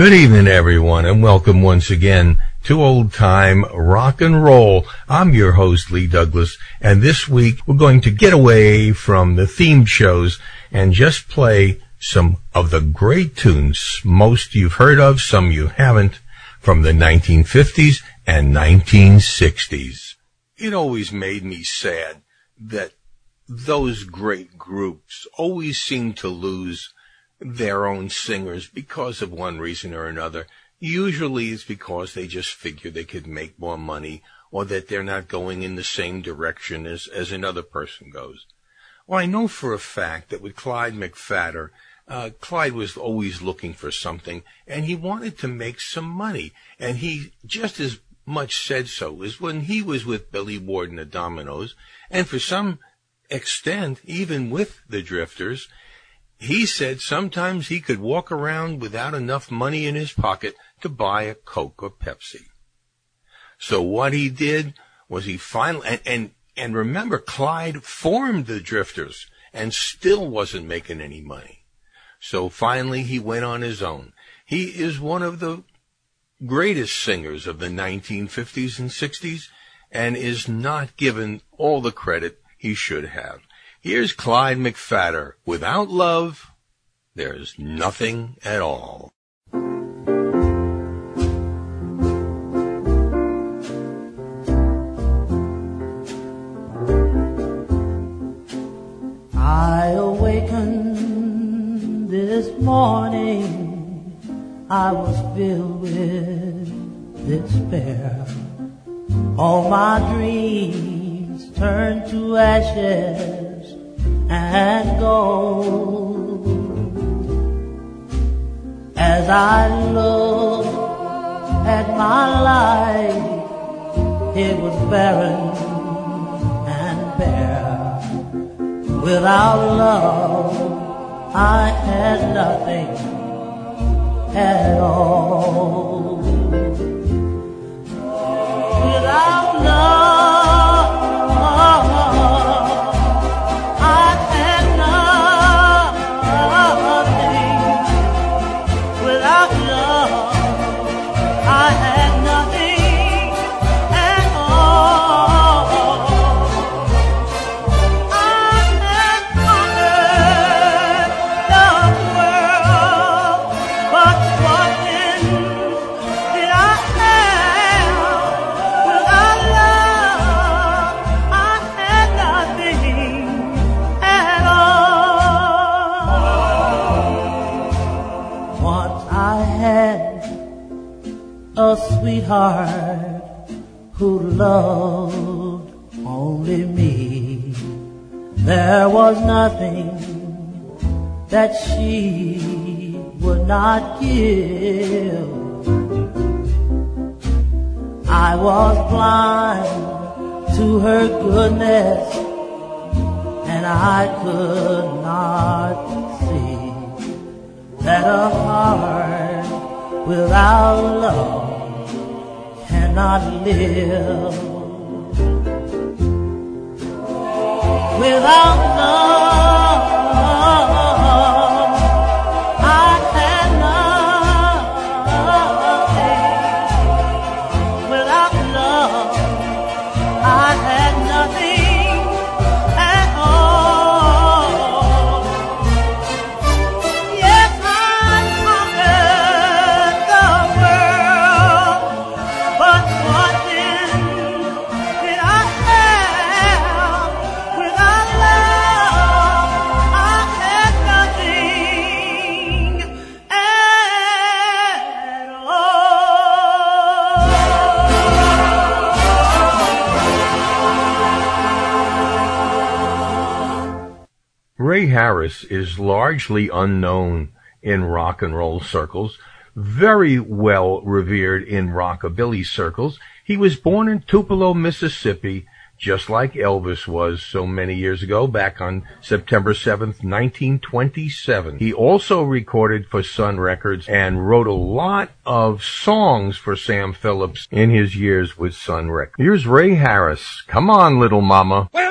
Good evening, everyone, and welcome once again to Old Time Rock and Roll. I'm your host, Lee Douglas, and this week we're going to get away from the theme shows and just play some of the great tunes most you've heard of, some you haven't, from the 1950s and 1960s. It always made me sad that those great groups always seem to lose their own singers because of one reason or another. Usually it's because they just figure they could make more money or that they're not going in the same direction as, as another person goes. Well, I know for a fact that with Clyde McPhatter, uh, Clyde was always looking for something and he wanted to make some money. And he just as much said so as when he was with Billy Ward and the Dominoes and for some extent, even with the Drifters, he said sometimes he could walk around without enough money in his pocket to buy a Coke or Pepsi. So what he did was he finally, and, and, and remember, Clyde formed the Drifters and still wasn't making any money. So finally he went on his own. He is one of the greatest singers of the 1950s and 60s and is not given all the credit he should have. Here's Clyde McPhatter. Without love, there's nothing at all. I awakened this morning. I was filled with despair. All my dreams turned to ashes and gold. As I look at my life, it was barren and bare. Without love, I had nothing at all. Without love, loved only me. There was nothing that she would not give. I was blind to her goodness and I could not see that a heart without love cannot live without love. Is largely unknown in rock and roll circles, very well revered in rockabilly circles. He was born in Tupelo, Mississippi, just like Elvis was so many years ago, back on September 7th, 1927. He also recorded for Sun Records and wrote a lot of songs for Sam Phillips in his years with Sun Records. Here's Ray Harris. Come on, little mama. Well,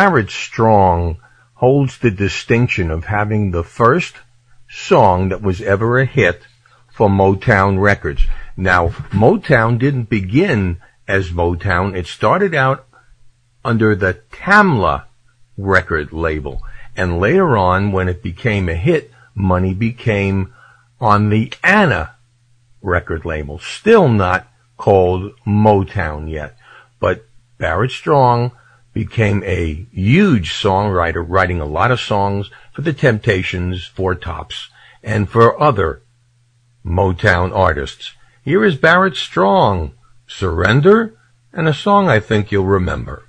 Barrett Strong holds the distinction of having the first song that was ever a hit for Motown Records. Now, Motown didn't begin as Motown. It started out under the Tamla record label. And later on, when it became a hit, money became on the Anna record label. Still not called Motown yet. But Barrett Strong became a huge songwriter, writing a lot of songs for The Temptations, Four Tops, and for other Motown artists. Here is Barrett Strong, Surrender, and a song I think you'll remember.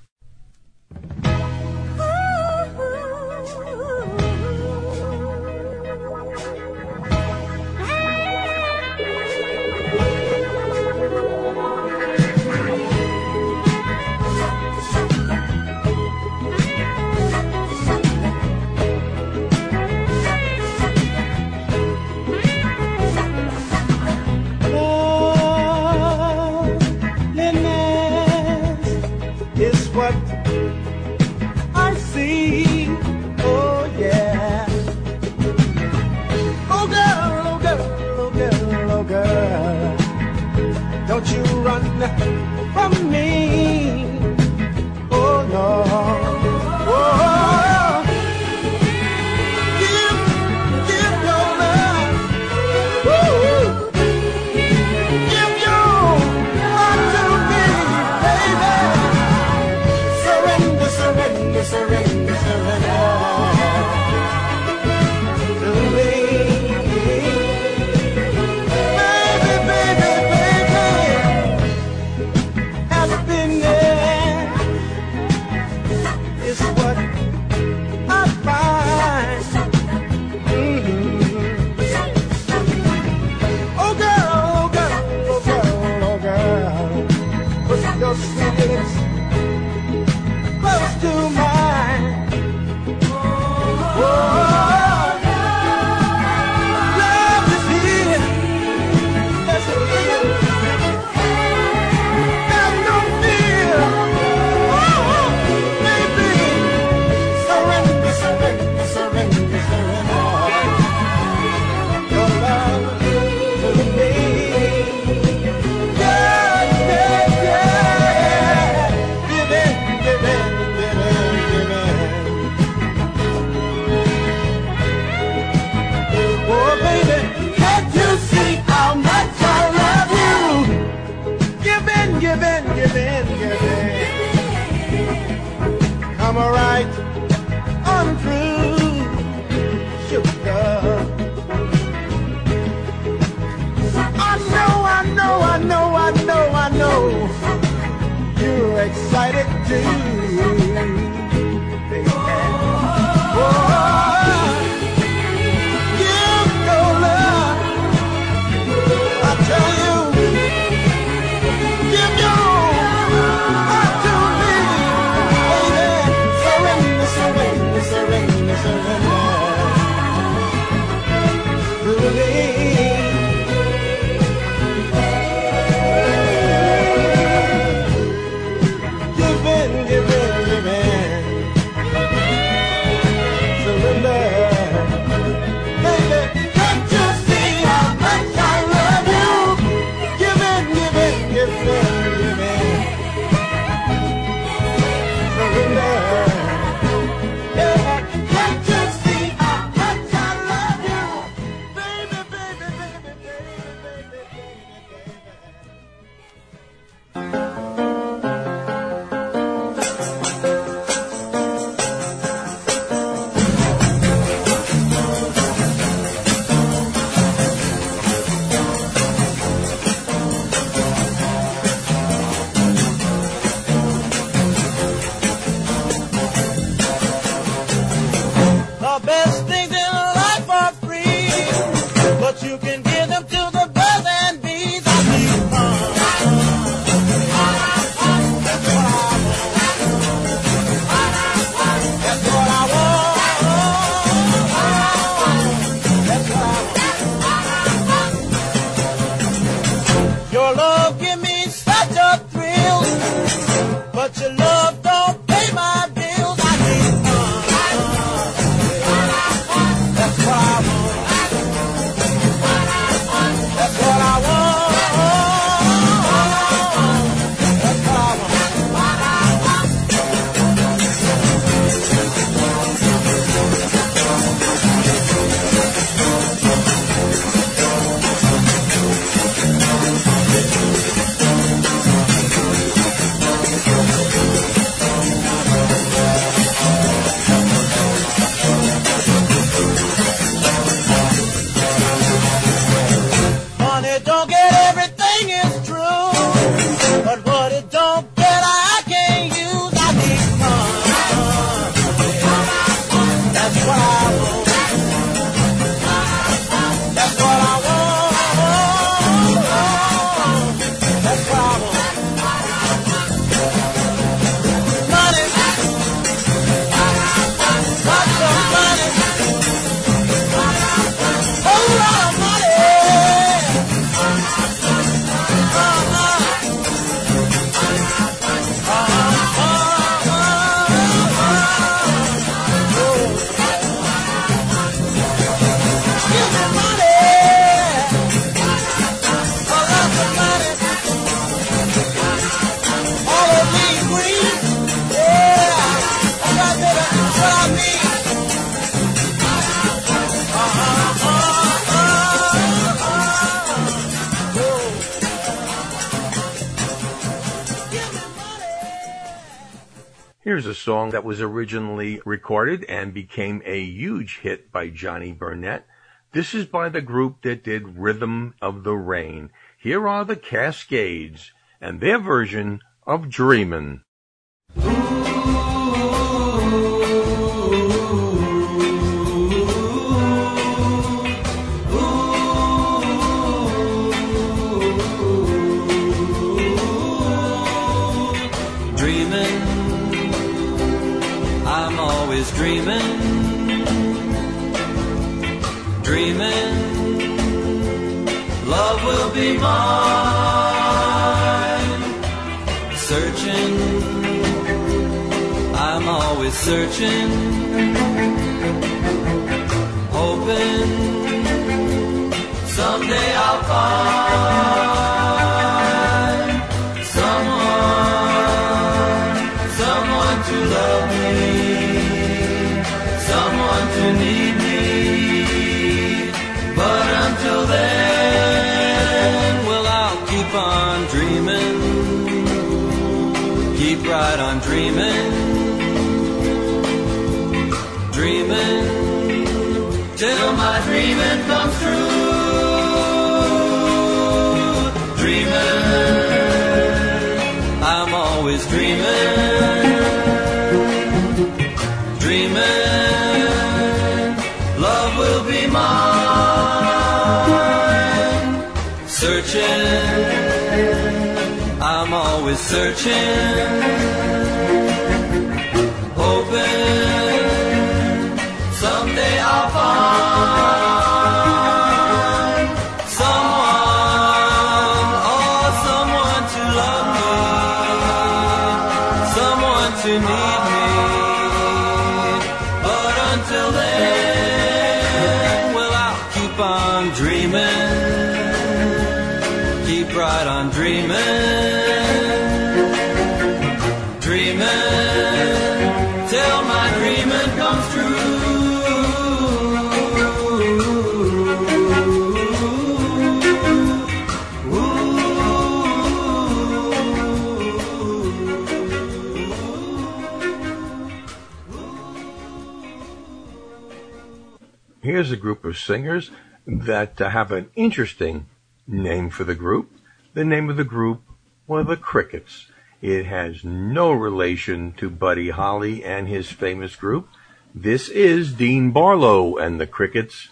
That was originally recorded and became a huge hit by Johnny Burnette. This is by the group that did Rhythm of the Rain. Here are the Cascades and their version of Dreamin'. Searching. Hoping. Someday I'll find someone, someone to love me, someone to need me. But until then, well, I'll keep on dreaming, keep right on dreaming, dreaming. Till my dreaming comes true. Dreaming, I'm always dreaming, dreaming, love will be mine. Searching, I'm always searching, hoping someday I'll find Here's a group of singers that have an interesting name for the group. The name of the group were the Crickets. It has no relation to Buddy Holly and his famous group. This is Dean Barlow and the Crickets.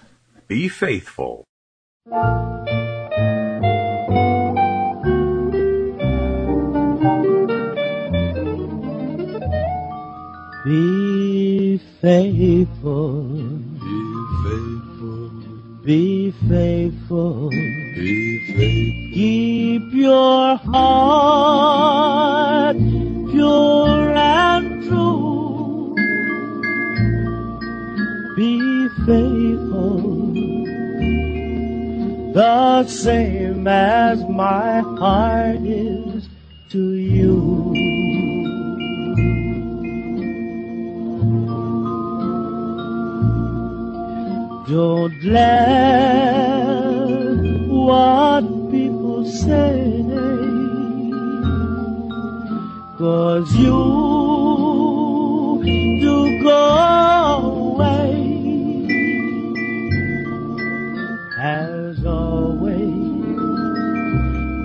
Be faithful. Be faithful. Be faithful. Keep your heart pure and true. Be faithful. The same as my heart is to you. Don't let what people say, cause you do go away. As always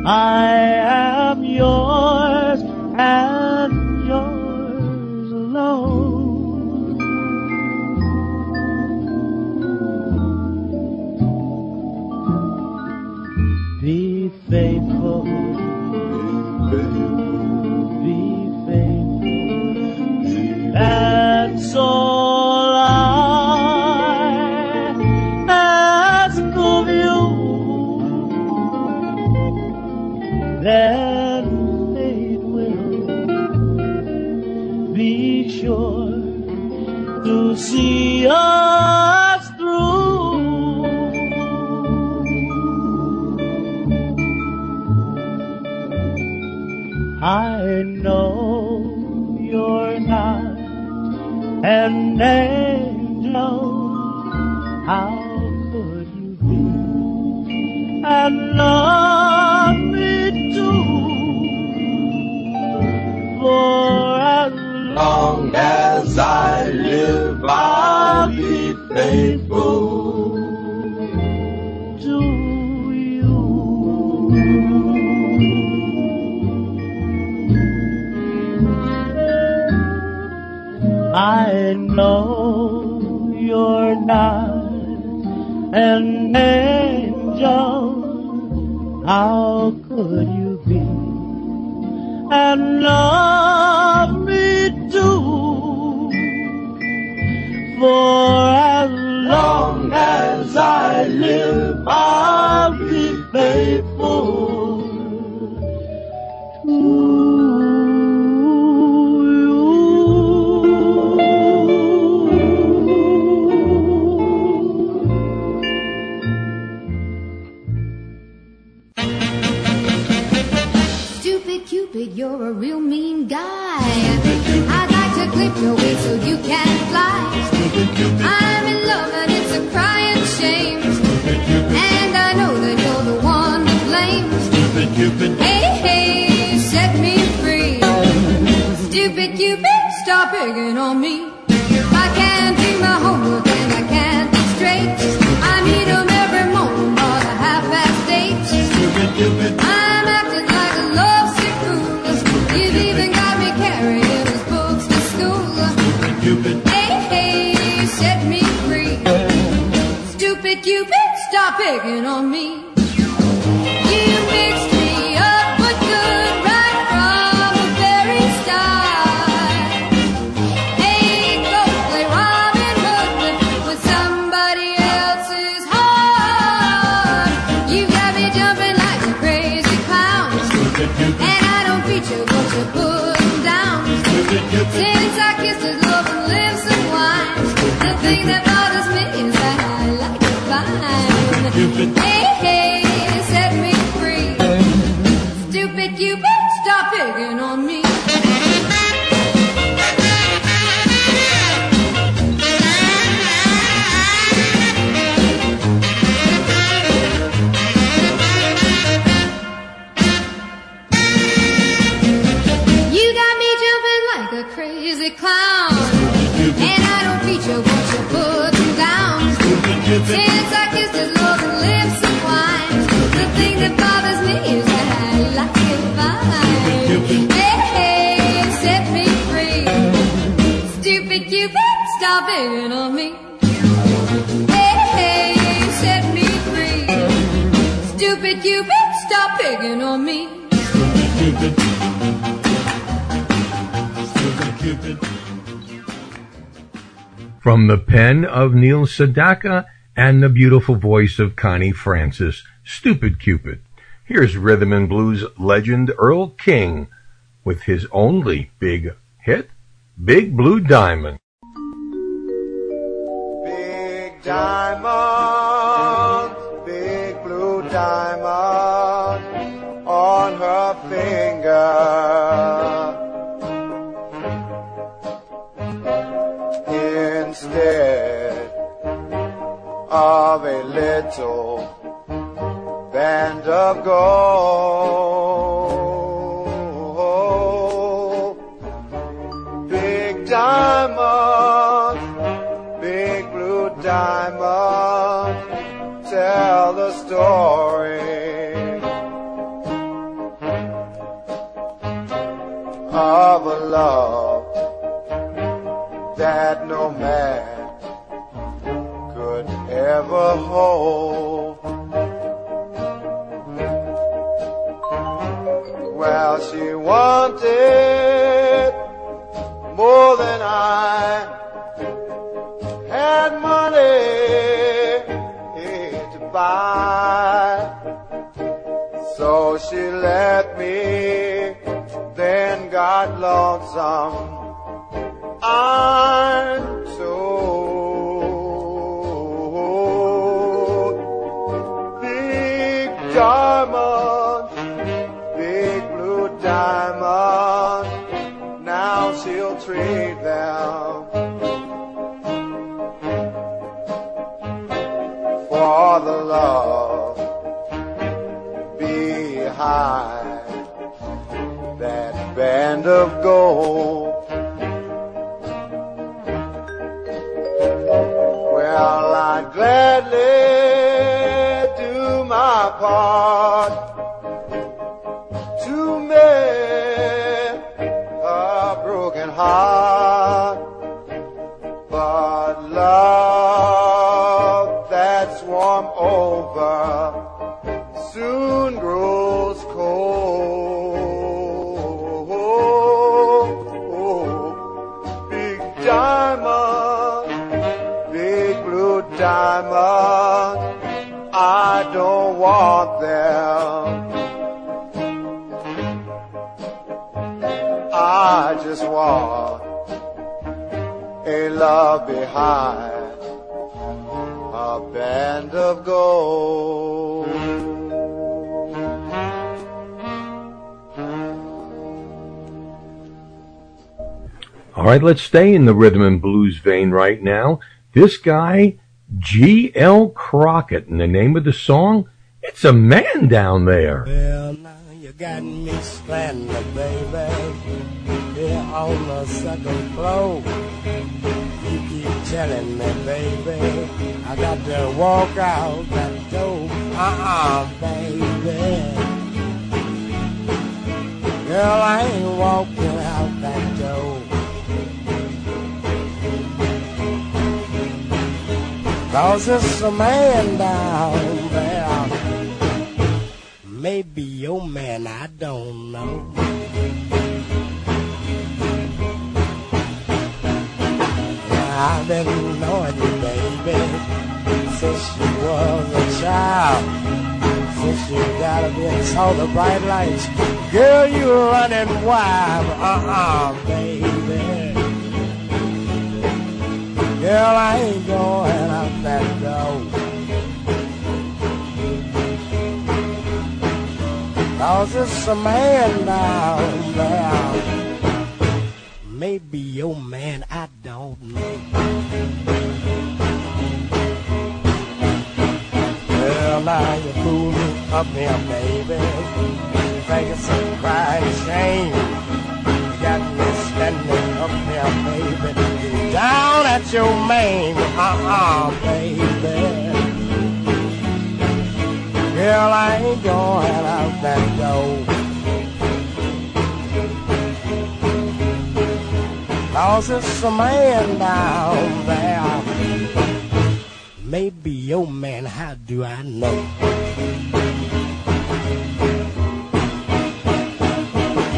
I am yours That's an angel. How could you be? And love me too. For as long as I live, I'll be faithful Know you're not an angel. How could you be? And love me too. For as long as I Stupid Cupid, stop picking on me. I can't do my homework and I can't think straight. I meet 'em every morning about a half past eight. I'm acting like a lovesick fool. You've even got me carrying his books to school. Hey, hey, set me free. Stupid Cupid, stop picking on me. Stop picking on me. From the pen of Neil Sedaka and the beautiful voice of Connie Francis, Stupid Cupid. Here's rhythm and blues legend Earl King with his only big hit, Big Blue Diamond. Big Diamond, big blue diamonds on her finger. Instead of a little band of gold. Big diamonds, let's stay in the rhythm and blues vein right now. This guy, G.L. Crockett, and the name of the song, it's a man down there. Well, now you got me stranded, baby. Here on the second floor. You keep telling me, baby, I got to walk out that door. Uh-uh, baby. Girl, I ain't walking Cause it's a man down there. Maybe your man, I don't know. Yeah, I've been knowing you, baby, since you was a child. Since you gotta be saw the bright lights. Girl, you running wild, uh-uh, baby. Girl, I ain't going out that door. Cause it's a man down there. Maybe your man, I don't know. Well, now you fool me up here, baby. You think it's a crying shame. You got me standing up here, baby. Your main, uh-uh, baby. Girl, I ain't going out that door. Cause it's a man down there. Maybe your man, how do I know?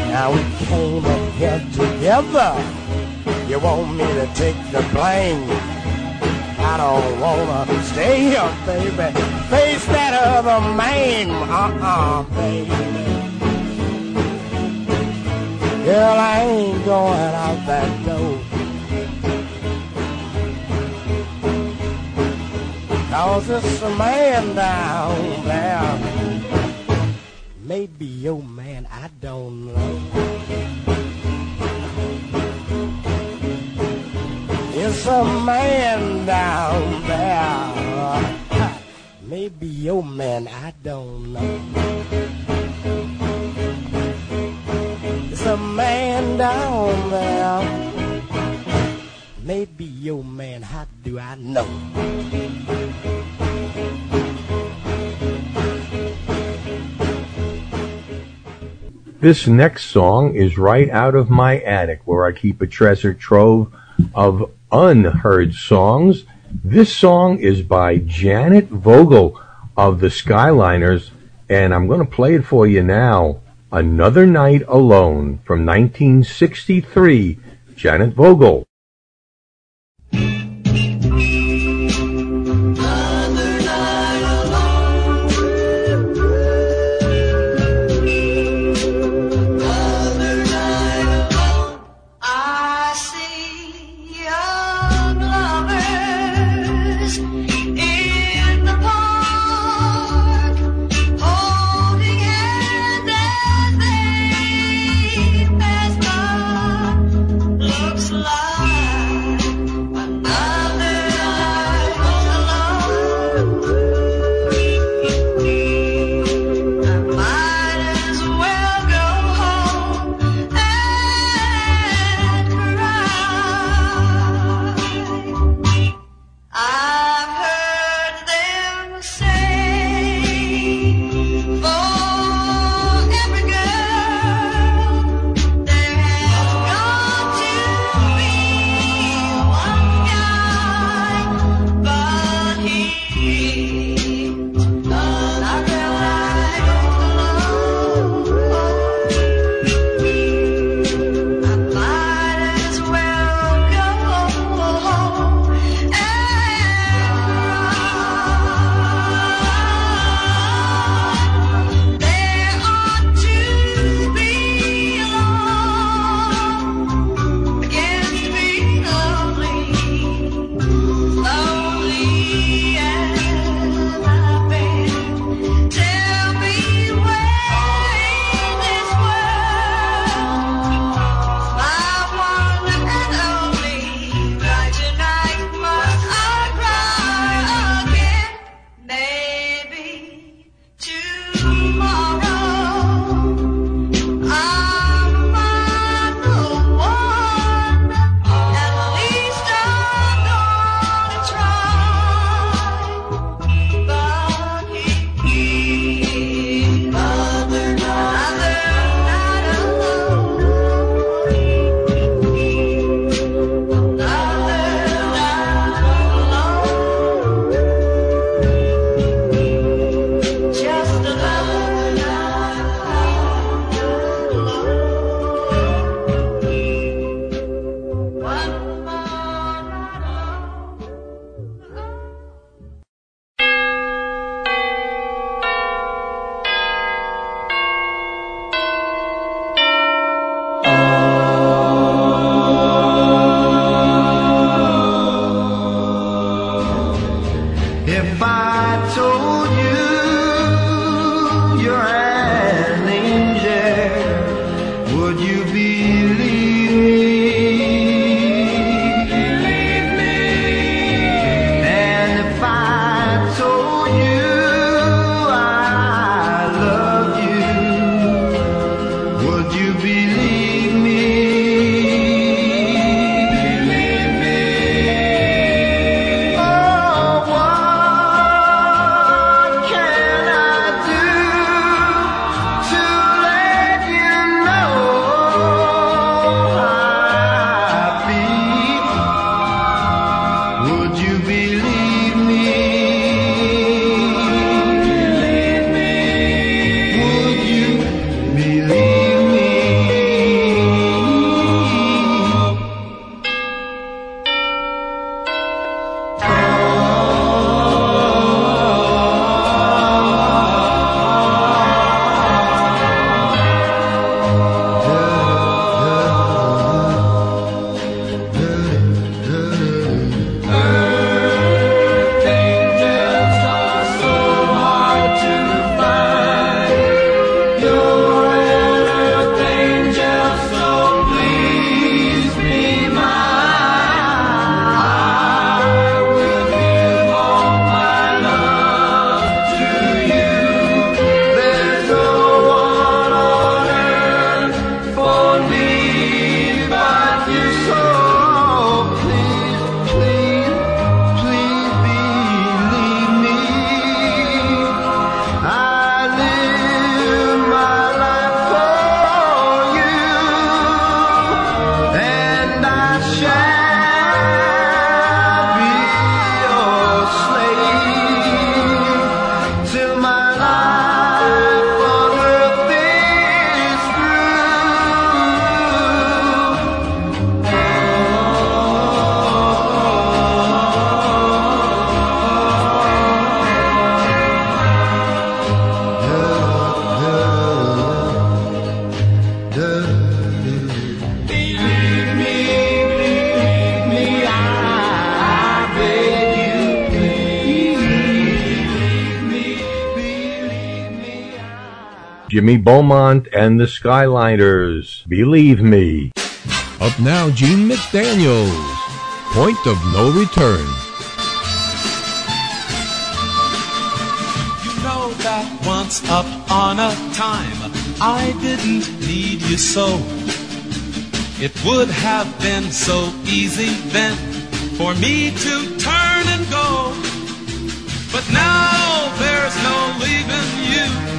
Now we came up here together. You want me to take the blame? I don't wanna stay here, baby. Face that other man, uh-uh, baby. Girl, I ain't going out that door. Cause it's a man down there. Maybe your man, I don't know. It's a man down there. Maybe your man, I don't know. It's a man down there. Maybe your man, how do I know? This next song is right out of my attic where I keep a treasure trove of unheard songs. This song is by Janet Vogel of the Skyliners, and I'm going to play it for you now. Another Night Alone from 1963, Janet Vogel. Jimmy Beaumont and the Skyliners. Believe me. Up now, Gene McDaniels. Point of no return. You know that once upon a time I didn't need you so. It would have been so easy then for me to turn and go. But now there's no leaving you.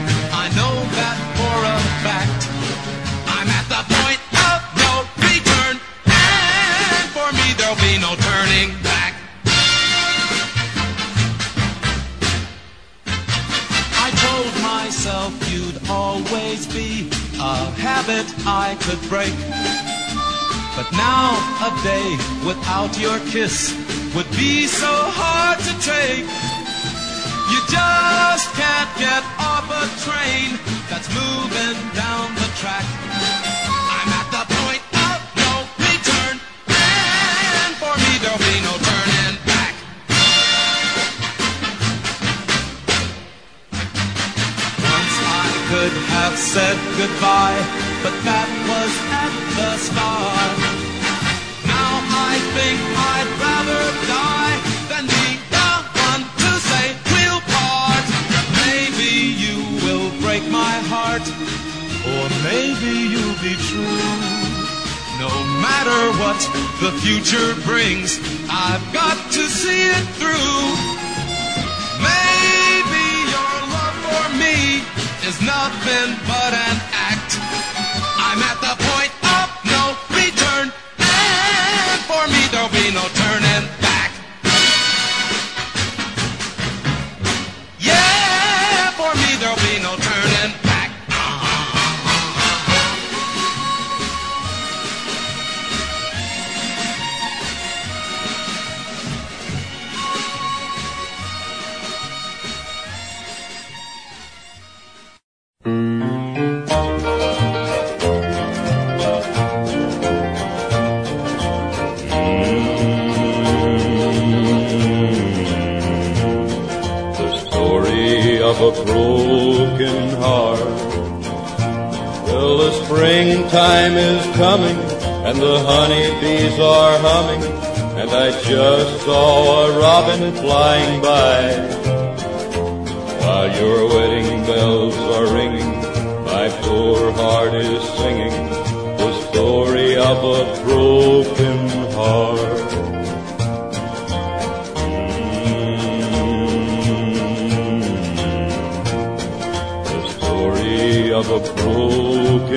Habit I could break. But now a day without your kiss would be so hard to take. You just can't get off a train that's moving down the track. I'm at the point of no return, and for me there'll be no turning back. Once I could have said goodbye, but that was at the start. Now I think I'd rather die than be the one to say we'll part. Maybe you will break my heart, or maybe you'll be true. No matter what the future brings, I've got to see it through. Maybe your love for me is nothing but an. I'm at the point of no return, and for me there'll be no turning back. Springtime is coming, and the honeybees are humming, and I just saw a robin flying by. While your wedding bells are ringing, my poor heart is singing the story of a broken heart.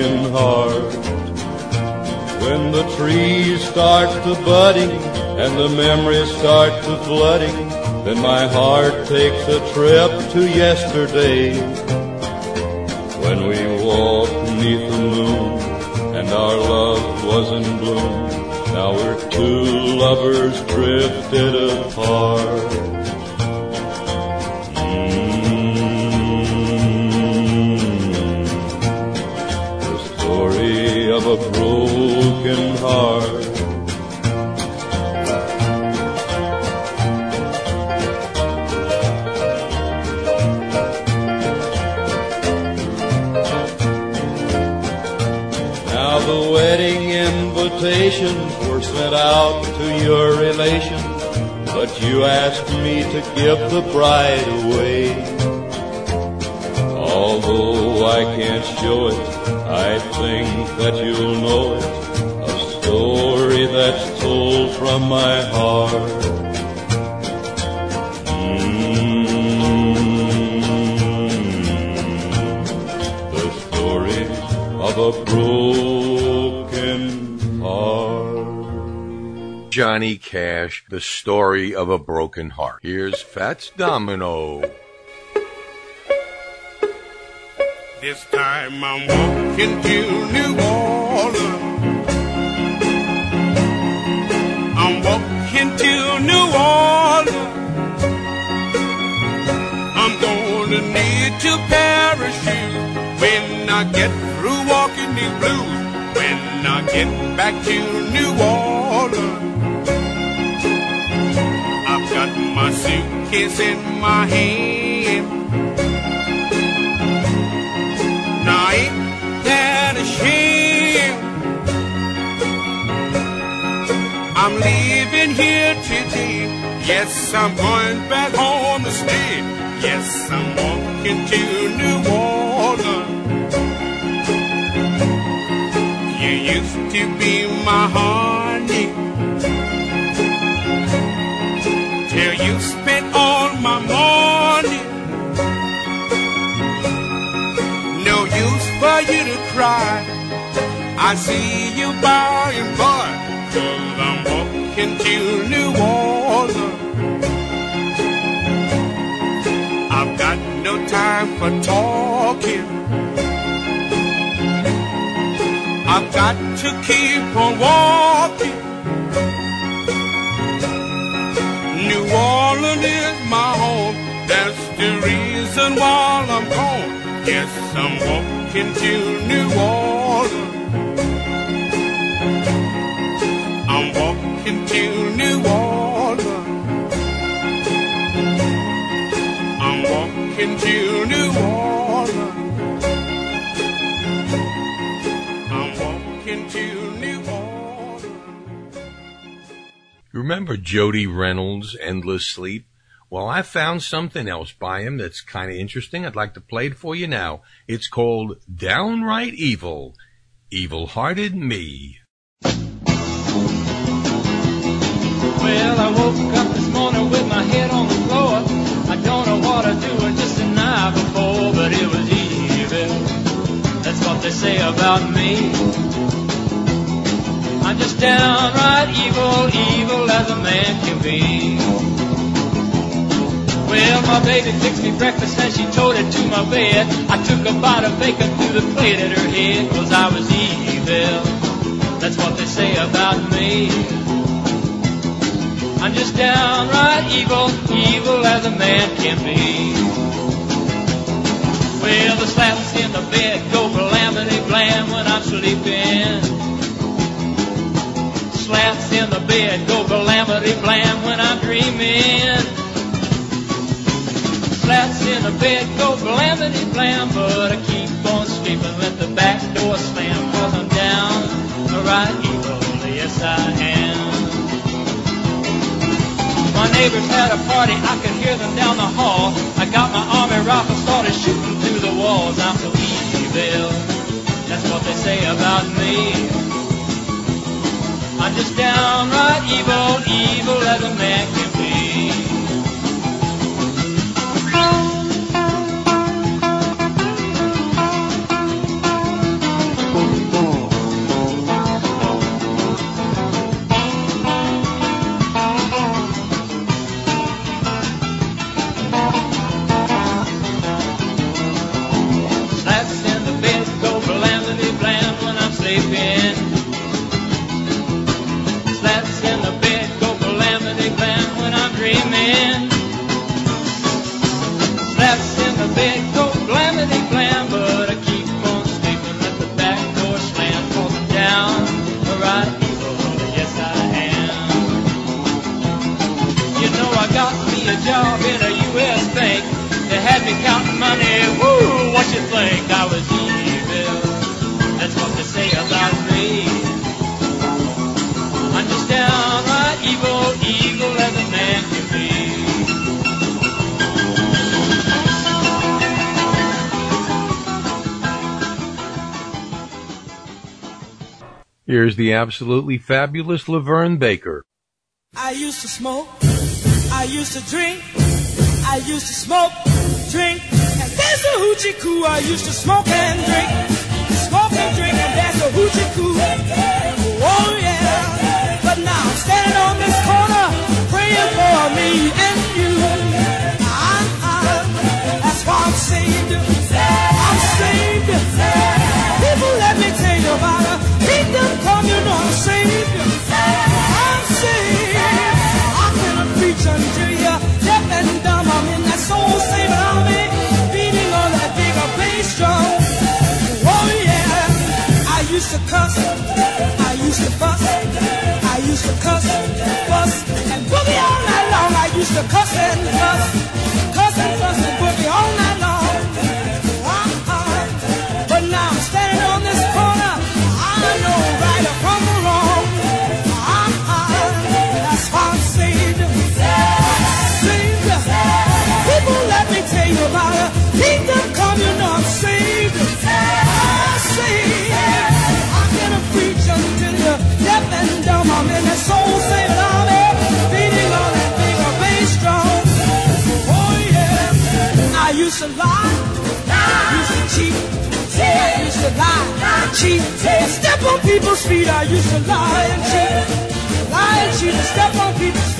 Broken heart. When the trees start to budding and the memories start to flooding, then my heart takes a trip to yesterday. When we walked beneath the moon and our love was in bloom, now we're two lovers drifted apart. Out to your relations, but you asked me to give the bride away. Although I can't show it, I think that you'll know it. A story that's told from my heart. Mm, the story of a broken Johnny Cash, The Story of a Broken Heart. Here's Fats Domino. This time I'm walking to New Orleans. I'm walking to New Orleans. I'm gonna need to parachute when I get through walking these blues. When I get back to New Orleans, Got my suitcase in my hand. Now ain't that a shame? I'm leaving here today. Yes, I'm going back home to stay. Yes, I'm walking to New Orleans. You used to be my heart. All my money. No use for you to cry. I see you by and by. Cause I'm walking to New Orleans. I've got no time for talking. I've got to keep on walking. New Orleans is my home. That's the reason why I'm gone. Yes, I'm walking to New Orleans. I'm walking to New Orleans. I'm walking to New Orleans. I'm walking to You remember Jody Reynolds' Endless Sleep? Well, I found something else by him that's kind of interesting. I'd like to play it for you now. It's called Downright Evil. Evil Hearted Me. Well, I woke up this morning with my head on the floor. I don't know what I do just the night before, but it was evil. That's what they say about me. I'm just downright evil, evil as a man can be. Well, my baby fixed me breakfast and she towed it to my bed. I took a bite of bacon through the plate at her head, cause I was evil. That's what they say about me. I'm just downright evil, evil as a man can be. Well, the slaps in the bed go blamity blam when I'm sleeping. Slaps in the bed go blamity blam when I'm dreaming. Slaps in the bed go blamity blam, but I keep on sleeping with the back door slam, cause I'm downright evil, yes I am. My neighbors had a party, I could hear them down the hall. I got my army rifle, started shooting through the walls. I'm so evil, that's what they say about me. I'm just downright evil, evil as a man absolutely fabulous LaVern Baker. I used to smoke, I used to drink, I used to smoke, drink, and there's a hoochie coo. I used to smoke and drink, smoke and drink, and there's a hoochie coo. Oh yeah, but now I'm standing on this corner praying for me and I'm. I'm saved. I preach you. Deaf and dumb, I'm in that soul saving army, beating on that big bass drum. Oh yeah, I used to cuss, I used to bust. I used to cuss, and boogie all night long. I used to cuss and bust, cuss and bust and boogie all night. used to lie, lie. used to cheat. I used to lie, lie. cheat, cheat. step on people's feet. I used to lie and cheat, lie and cheat, step on people's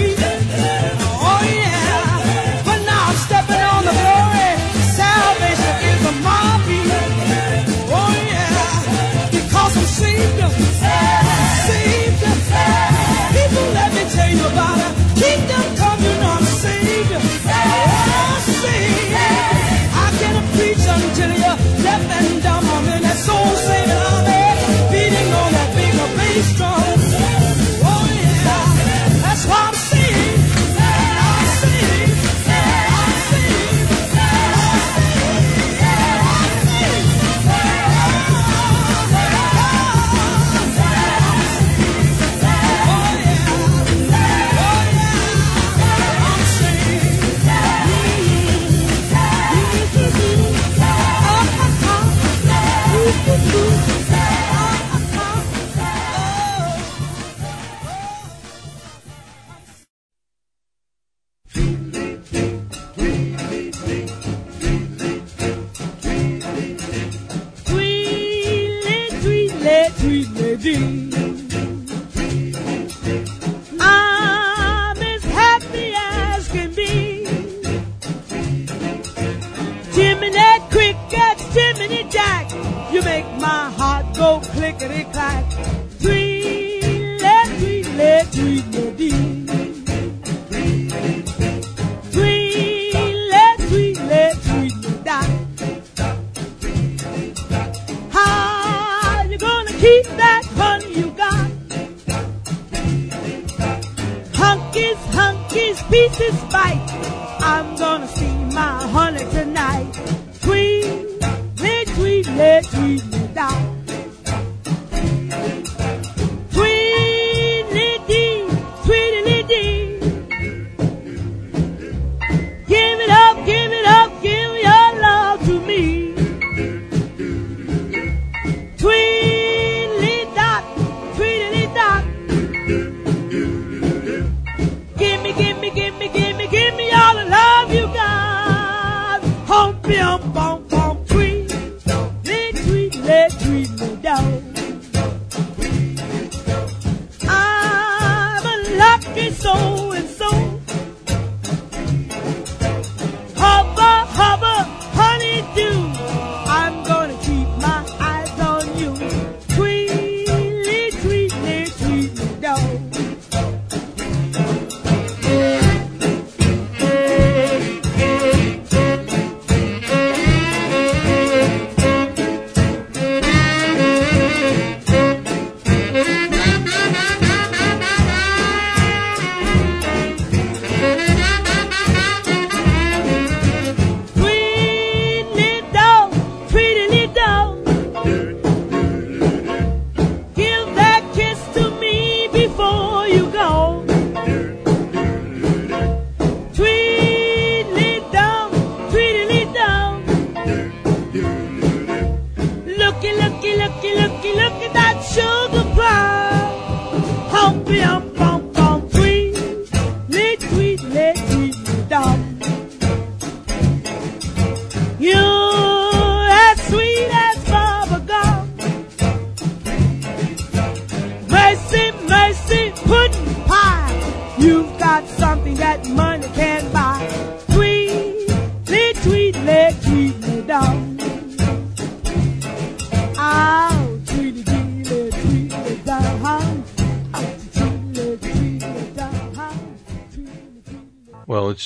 deaf and dumb. I'm in that soul saving army,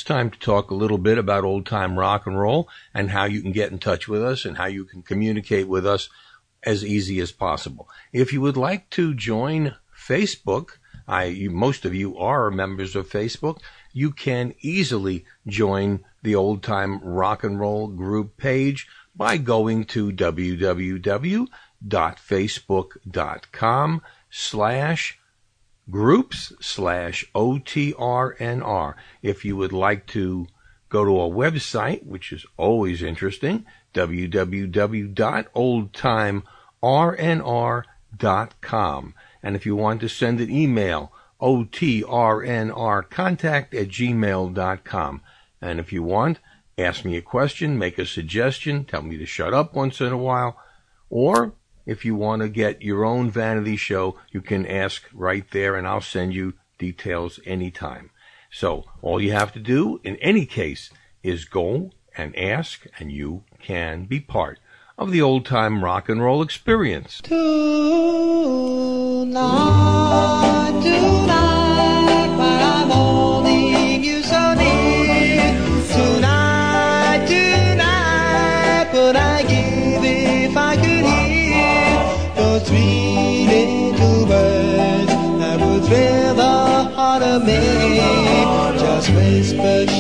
time to talk a little bit about old time rock and roll and how you can get in touch with us and how you can communicate with us as easy as possible. If you would like to join Facebook, I, you, most of you are members of Facebook, you can easily join the old time rock and roll group page by going to www.facebook.com slash groups slash OTRNR. If you would like to go to a website, which is always interesting, www.oldtimernr.com. And if you want to send an email, otrnrcontact at gmail.com. And if you want, ask me a question, make a suggestion, tell me to shut up once in a while, or if you want to get your own vanity show, you can ask right there and I'll send you details anytime. So all you have to do in any case is go and ask and you can be part of the old time rock and roll experience. Tonight, tonight, me. Just whisper.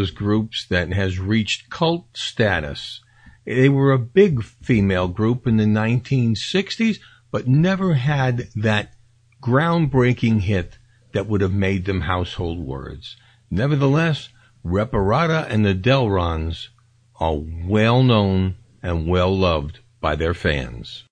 those groups that has reached cult status. They were a big female group in the 1960s, but never had that groundbreaking hit that would have made them household words. Nevertheless, Reparata and the Delrons are well known and well loved by their fans.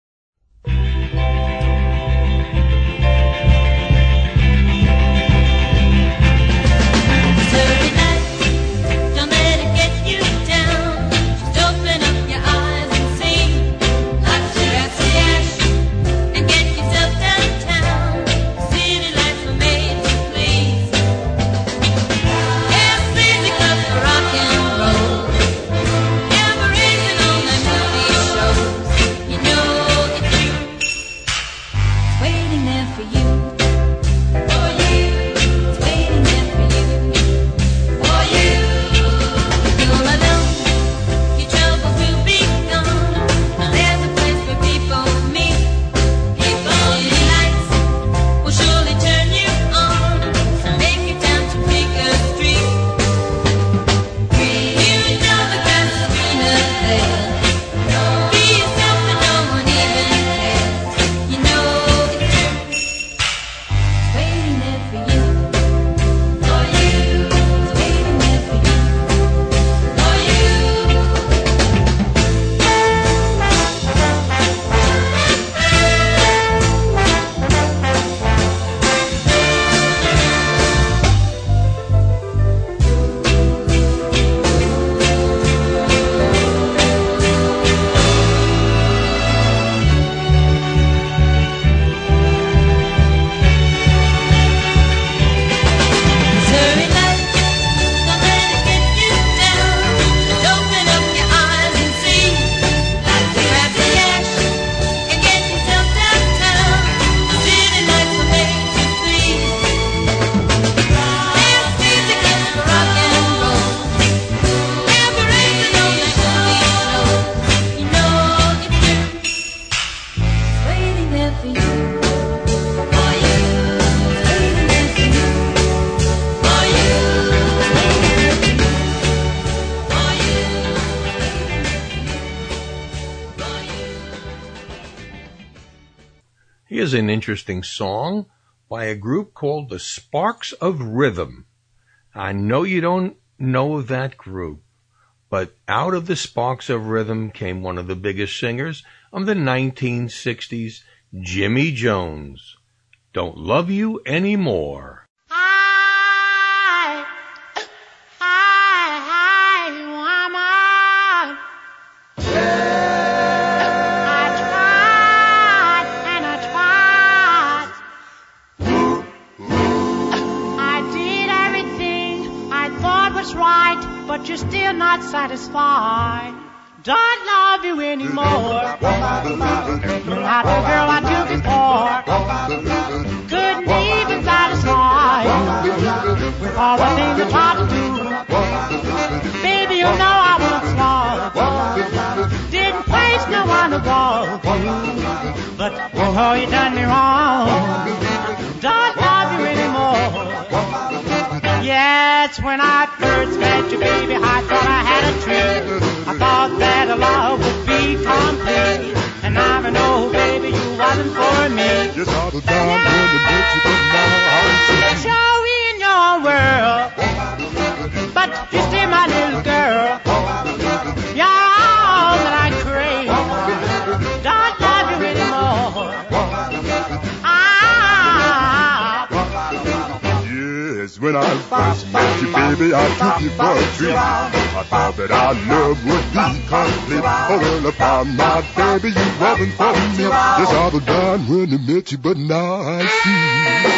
Interesting song by a group called the Sparks of Rhythm. I know you don't know of that group, but out of the Sparks of Rhythm came one of the biggest singers of the 1960s, Jimmy Jones. Don't love you anymore. You're not satisfied. Don't love you anymore. Not the girl I knew before. Couldn't even satisfy with all the things I tried to do. Baby, you know I was flawed. Didn't place no one above you. But you know you done me wrong. Don't love you anymore. Yes, when I first met you, baby, I thought I had a dream. I thought that a love would be complete. And now I know, baby, you wasn't for me. Just all the time when you met you, but now I Yes, see. you're in your world, but you're still my little girl. You're all that I Yes, when I first met you, baby, I took you for a treat. I thought that our love would be complete. Oh, well, I found out, baby, you wasn't for me. Just all the time when I met you, but now I see.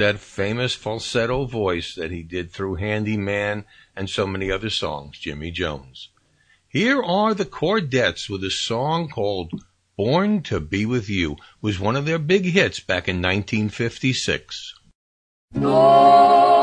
That famous falsetto voice that he did through Handyman and so many other songs, Jimmy Jones. Here are the Chordettes with a song called Born to Be With You, was one of their big hits back in 1956. Born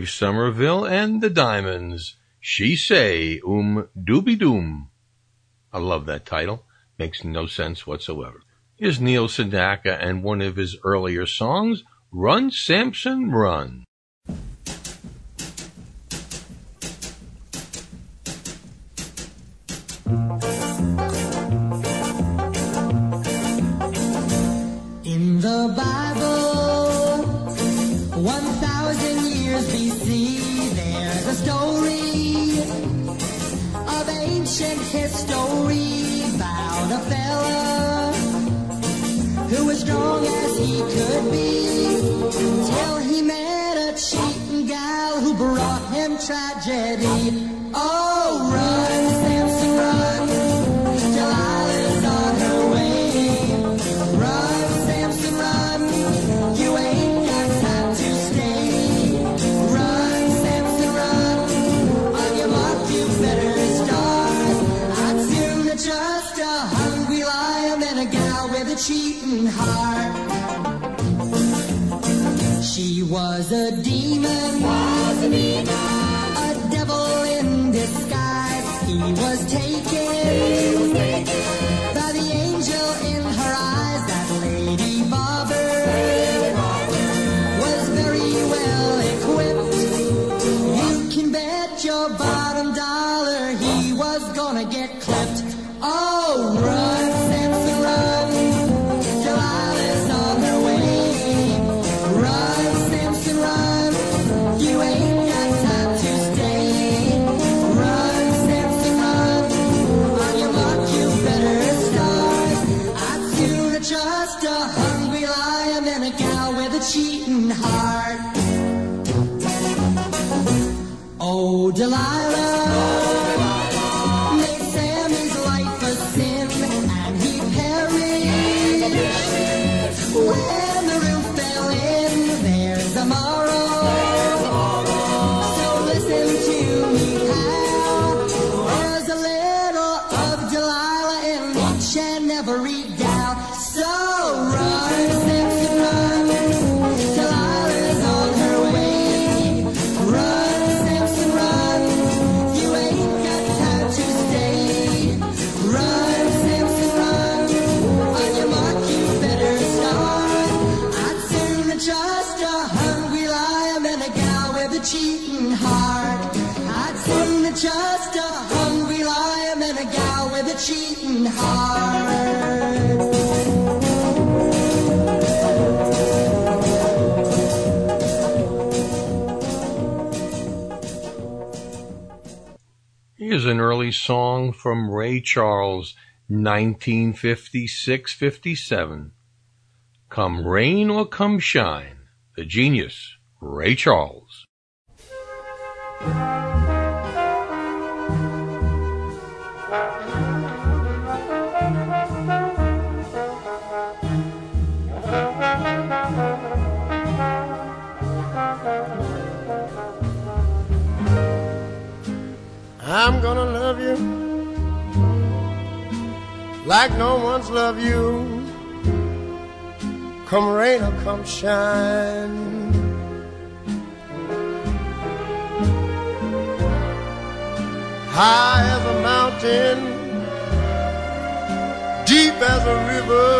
Dave Somerville and the Diamonds. She Say Um Dooby Doom. I love that title. Makes no sense whatsoever. Here's Neil Sedaka and one of his earlier songs, Run Samson Run. tragedy. Just a hungry lion and a gal with a cheating heart. Oh, delight. An early song from Ray Charles, 1956-57. Come rain or come shine, the genius, Ray Charles. I'm gonna love you like no one's loved you. Come rain or come shine. High as a mountain, deep as a river.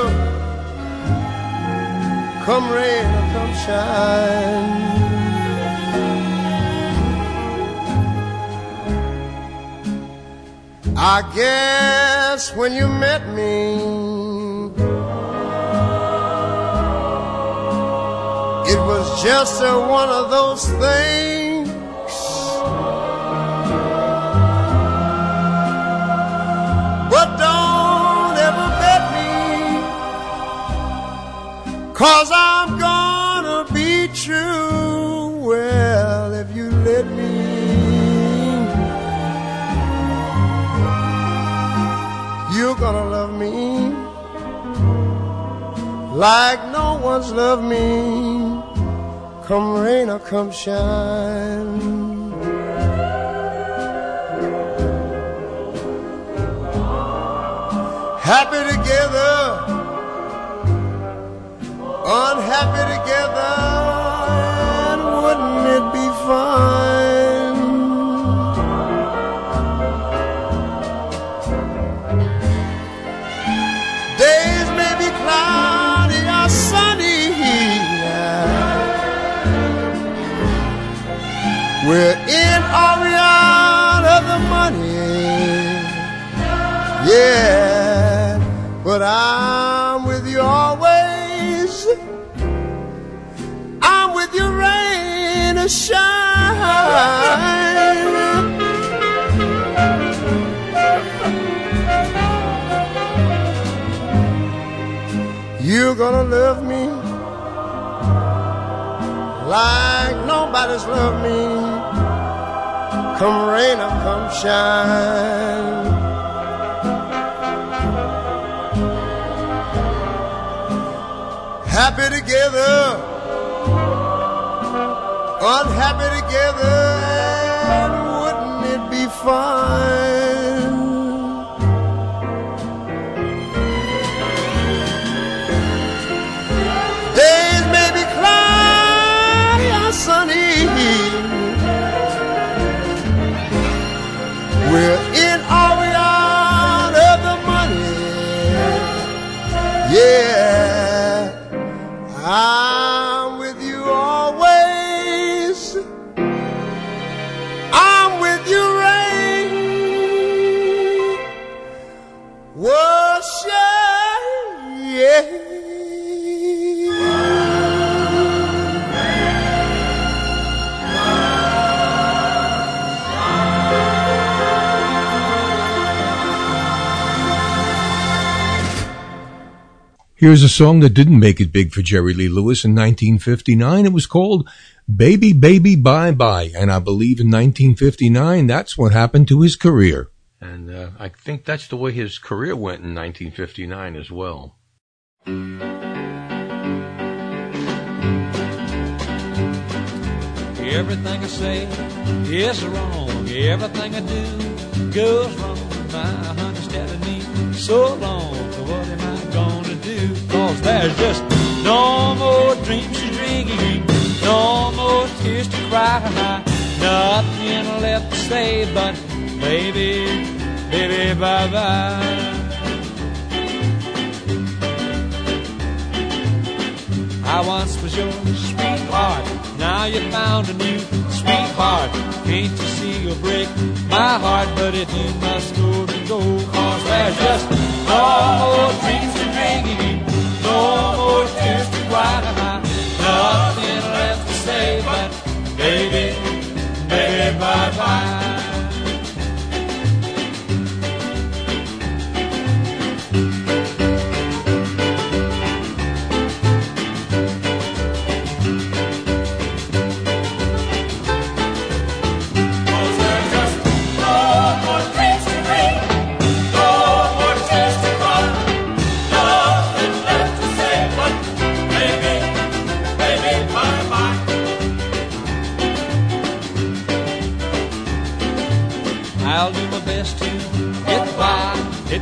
Come rain or come shine. I guess when you met me, it was just a, one of those things. But don't ever bet me, cause I'm gonna be true. Like no one's loved me. Come rain or come shine. Happy together, unhappy together, and wouldn't it be fine? We're in or we out of the money. Yeah, but I'm with you always. I'm with you rain or shine. You're gonna love me like nobody's loved me. Come rain or come shine. Happy together, unhappy together, and wouldn't it be fine? Here's a song that didn't make it big for Jerry Lee Lewis in 1959. It was called Baby Baby Bye Bye, and I believe in 1959 that's what happened to his career. And uh, I think that's the way his career went in 1959 as well. Everything I say is wrong. Everything I do goes wrong. My honey's telling me so long. So what am I gonna do? Cause there's just no more dreams to dream. No more tears to cry. Nothing left to say but baby, baby, bye bye. I once was your sweetheart. Now you found a new sweetheart. Can't you see you'll break my heart? But you must go, then go. Cause there's just no more dreams to drink. No more tears to cry. Nothing left to say but baby,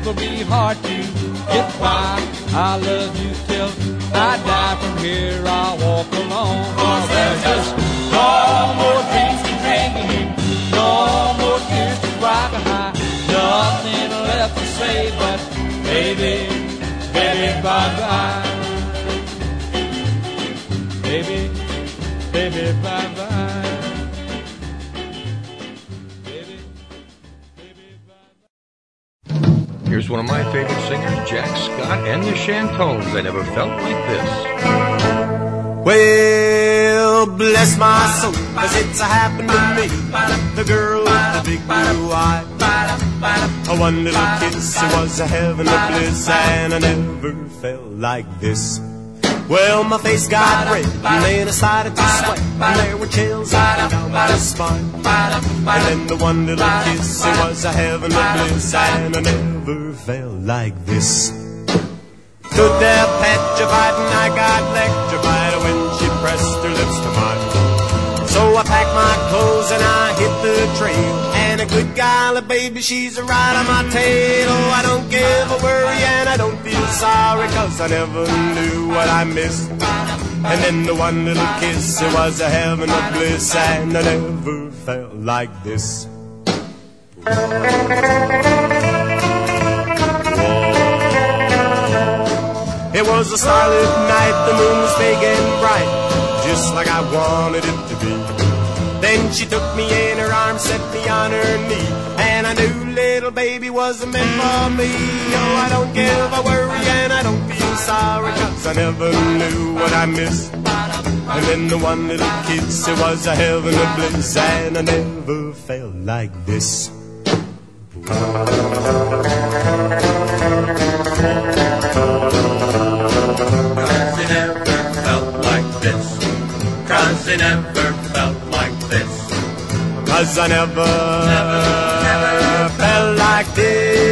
Will be hard to get by. I love you till I die. From here I'll walk alone. Cause there's just no more dreams to dream. No more tears to cry behind. Nothing left to say but baby, baby, bye bye. Baby, baby, bye bye. Here's one of my favorite singers, Jack Scott and the Chantones. I never felt like this. Well, bless my soul, cause it's a happened to me. The girl with the big blue eye. A one little kiss, it was a heaven of bliss, and I never felt like this. Well, my face got red, and then I started to sweat, and there were chills up and down my spine. And then the one little kiss, it was a heaven of bliss, and I never felt like this. Stood there petrified and I got electrified when she pressed her lips to mine. Clothes and I hit the trail. And a good golly baby, she's a right on my tail. Oh, I don't give a worry and I don't feel sorry cause I never knew what I missed. And then the one little kiss, it was a heaven of bliss and I never felt like this. It was a starlit night, the moon was big and bright, just like I wanted it to be. Then she took me in her arms, set me on her knee, and I knew little baby wasn't meant for me. Oh, I don't give a worry and I don't feel sorry, cause I never knew what I missed. And then the one little kiss, it was a heaven of bliss, and I never felt like this. Cause it never Cause I never, never felt like this.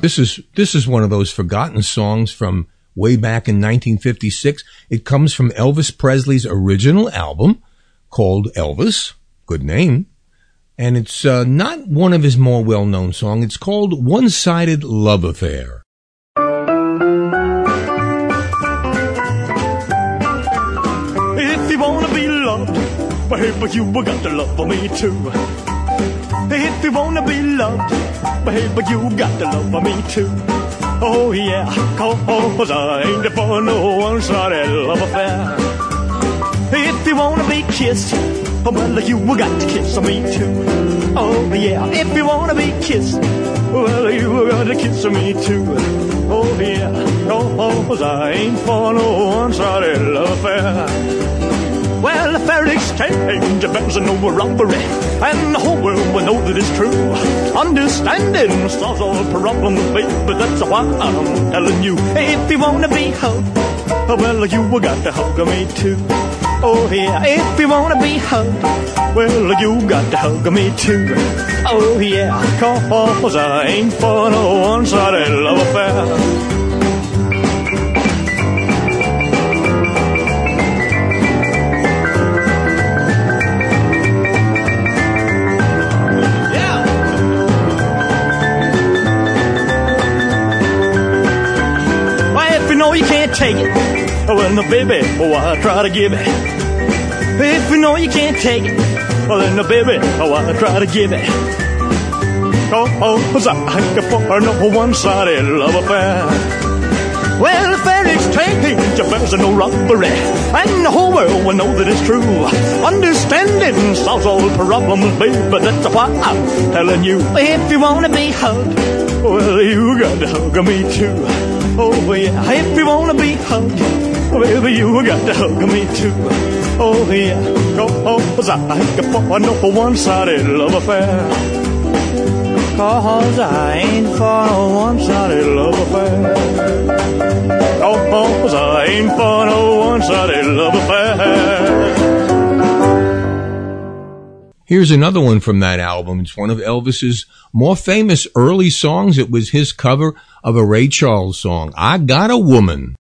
This is this is one of those forgotten songs from way back in 1956. It comes from Elvis Presley's original album called Elvis. Good name. And it's uh, not one of his more well-known songs. It's called One-Sided Love Affair. Baby, you got to love me too. If you wanna be loved, baby, you got to love me too. Oh yeah, cause I ain't for no one-sided love affair. If you wanna be kissed, well, you got to kiss me too. Oh yeah, if you wanna be kissed, well, you got to kiss me too. Oh yeah, oh, oh, cause I ain't for no one-sided love affair. Well, a fair exchange depends on no robbery, and the whole world will know that it's true. Understanding solves all problems, baby, that's why I'm telling you. If you wanna be hugged, well, you got to hug me too. Oh yeah, if you wanna be hugged, well, you got to hug me too. Oh yeah, cause I ain't for no one-sided love affair. Know you can't take it, well, no, baby, oh, why try to give it? If you know you can't take it, well, then, no, baby, oh, why try to give it? Oh, oh, cause I ain't for no one-sided love affair. Well, fair exchange affairs are no robbery, and the whole world will know that it's true. Understanding solves all problems, baby. That's why I'm telling you, if you wanna be hugged, well, you got to hug me too. Oh yeah, if you wanna be hugged, baby, you got to hug me too. Oh yeah, oh, cause I can fall no one-sided love affair. Cause I ain't for no one-sided love affair. Oh, cause I ain't for no one-sided love affair. Here's another one from that album. It's one of Elvis's more famous early songs. It was his cover of a Ray Charles song, I Got a Woman.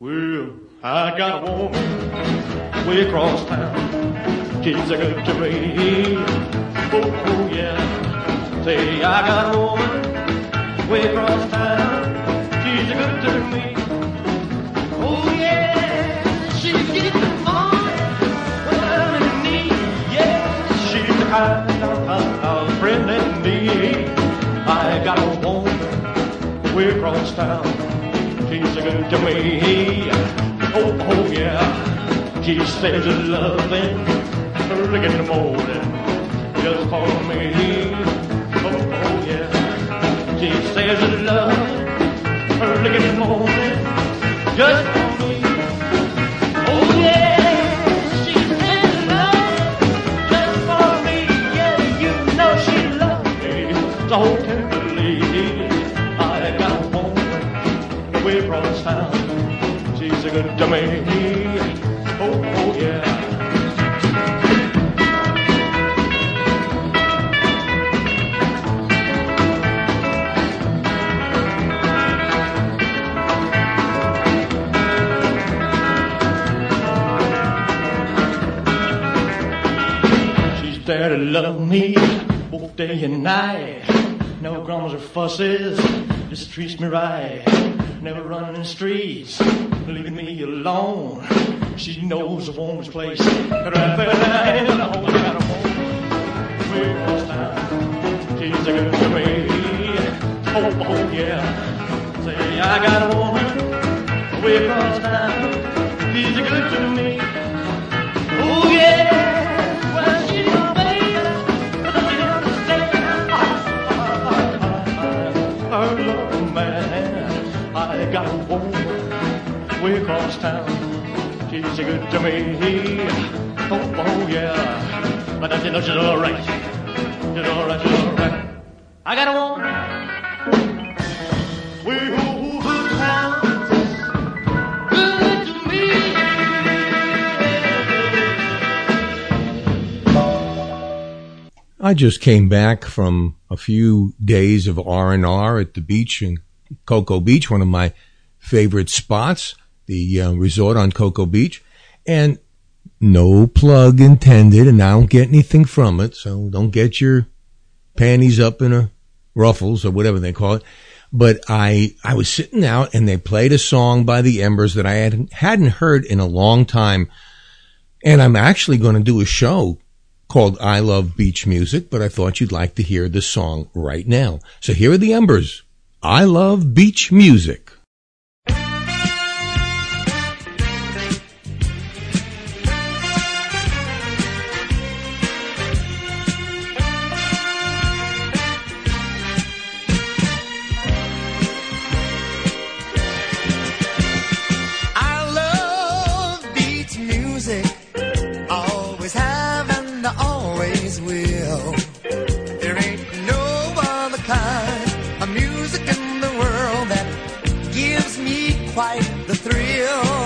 Well, I got a woman way across town. She's a good to me. Oh, oh yeah. Say, I got a woman way across town. She's a good to me. Way across town. She's a good to me. Oh, oh yeah. She says it's loving early in the morning just for me. Oh, oh yeah. She says it's loving early in the morning just for me. Oh yeah. She town. She's a good to me. Oh, oh yeah. She's there to love me both day and night. No grumbles or fusses, just treats me right. Never running the streets, leaving me alone. She knows a woman's place. Right there, and I always got a woman. Across town, she's a good to me. Oh, oh yeah. Say I got a woman way across town. She's a good to me. Oh yeah. I got a woman way across town. She's a good to me. Oh, oh yeah. But I know she's alright. She's alright, she's alright. I got a woman. Way over town. Good to me. I just came back from a few days of R&R at the beach in Cocoa Beach, one of my favorite spots, the uh, resort on Cocoa Beach. And no plug intended, and I don't get anything from it, so don't get your panties up in a ruffles or whatever they call it. But I, I was sitting out and they played a song by the Embers that I hadn't, hadn't heard in a long time. And I'm actually going to do a show called I Love Beach Music, but I thought you'd like to hear this song right now. So here are the Embers. I love beach music. Quite the thrill.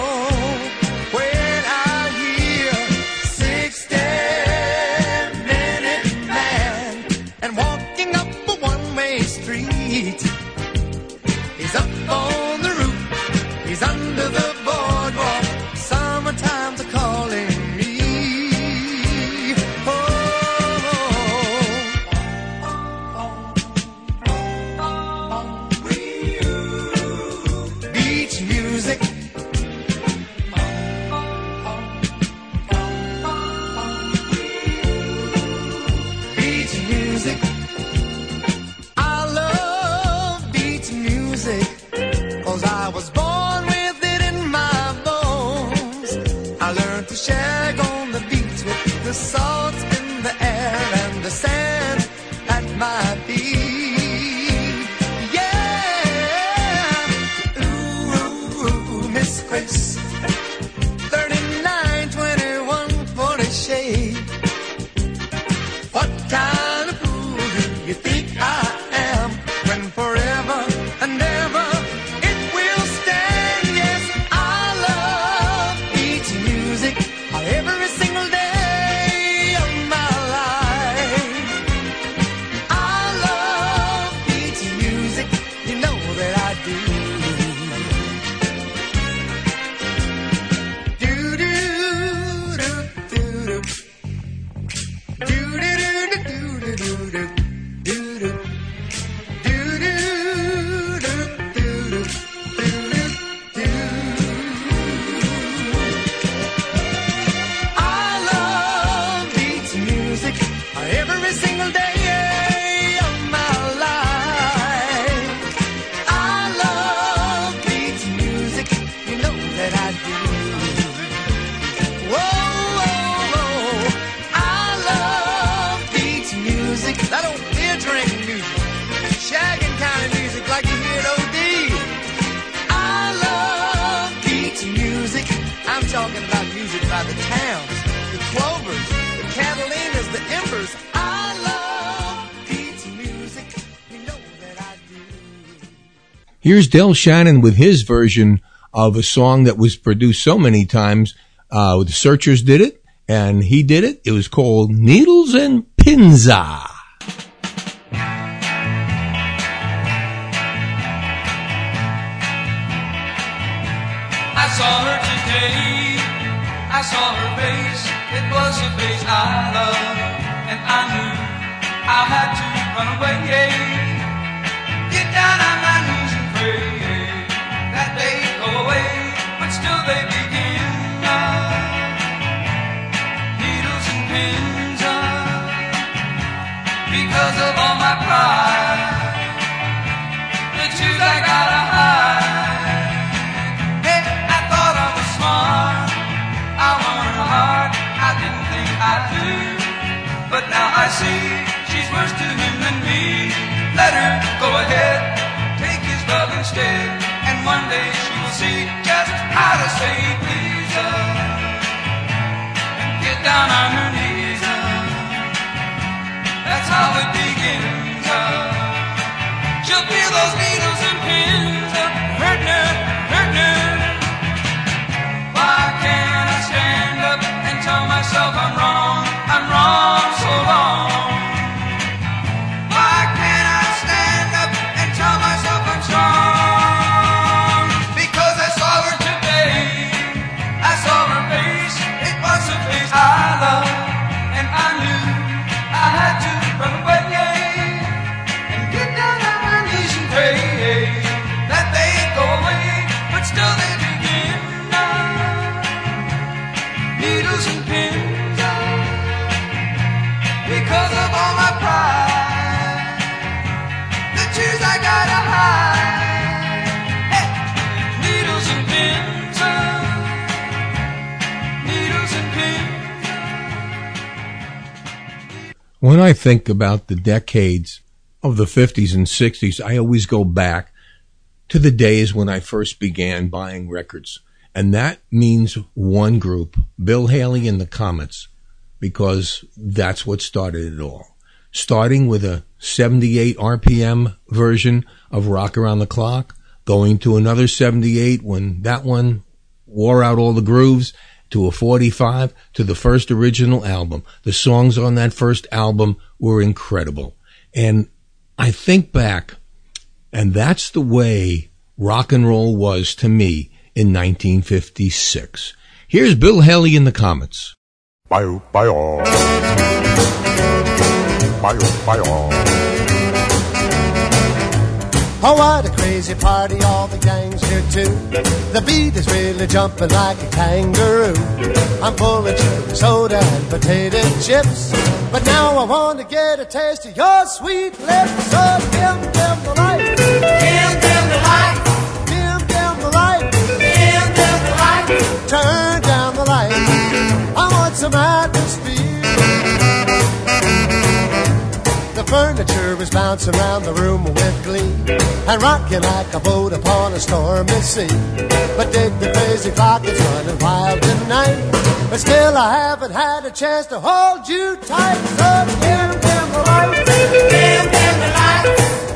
Here's Del Shannon with his version of a song that was produced so many times. Uh, the Searchers did it, and he did it. It was called Needles and Pins. I think about the decades of the 50s and 60s, I always go back to the days when I first began buying records. And that means one group, Bill Haley and the Comets, because that's what started it all. Starting with a 78 RPM version of Rock Around the Clock, going to another 78 when that one wore out all the grooves, to a 45, to the first original album. The songs on that first album were incredible. And I think back, and that's the way rock and roll was to me in 1956. Here's Bill Haley in the Comets. Bio, bio. Bio, bio. Oh, what a crazy party, all the gang's here too. The beat is really jumping like a kangaroo. I'm full of cherry soda and potato chips. But now I want to get a taste of your sweet lips. So dim, dim the light. Dim, dim the light. Dim, dim the light. Dim, dim the light. Turn down the light. I want some atmosphere. Furniture is bouncing around the room with glee and rocking like a boat upon a stormy sea. But dig the crazy clock, it's running wild tonight. But still, I haven't had a chance to hold you tight. So dim, dim the light, dim, dim the light,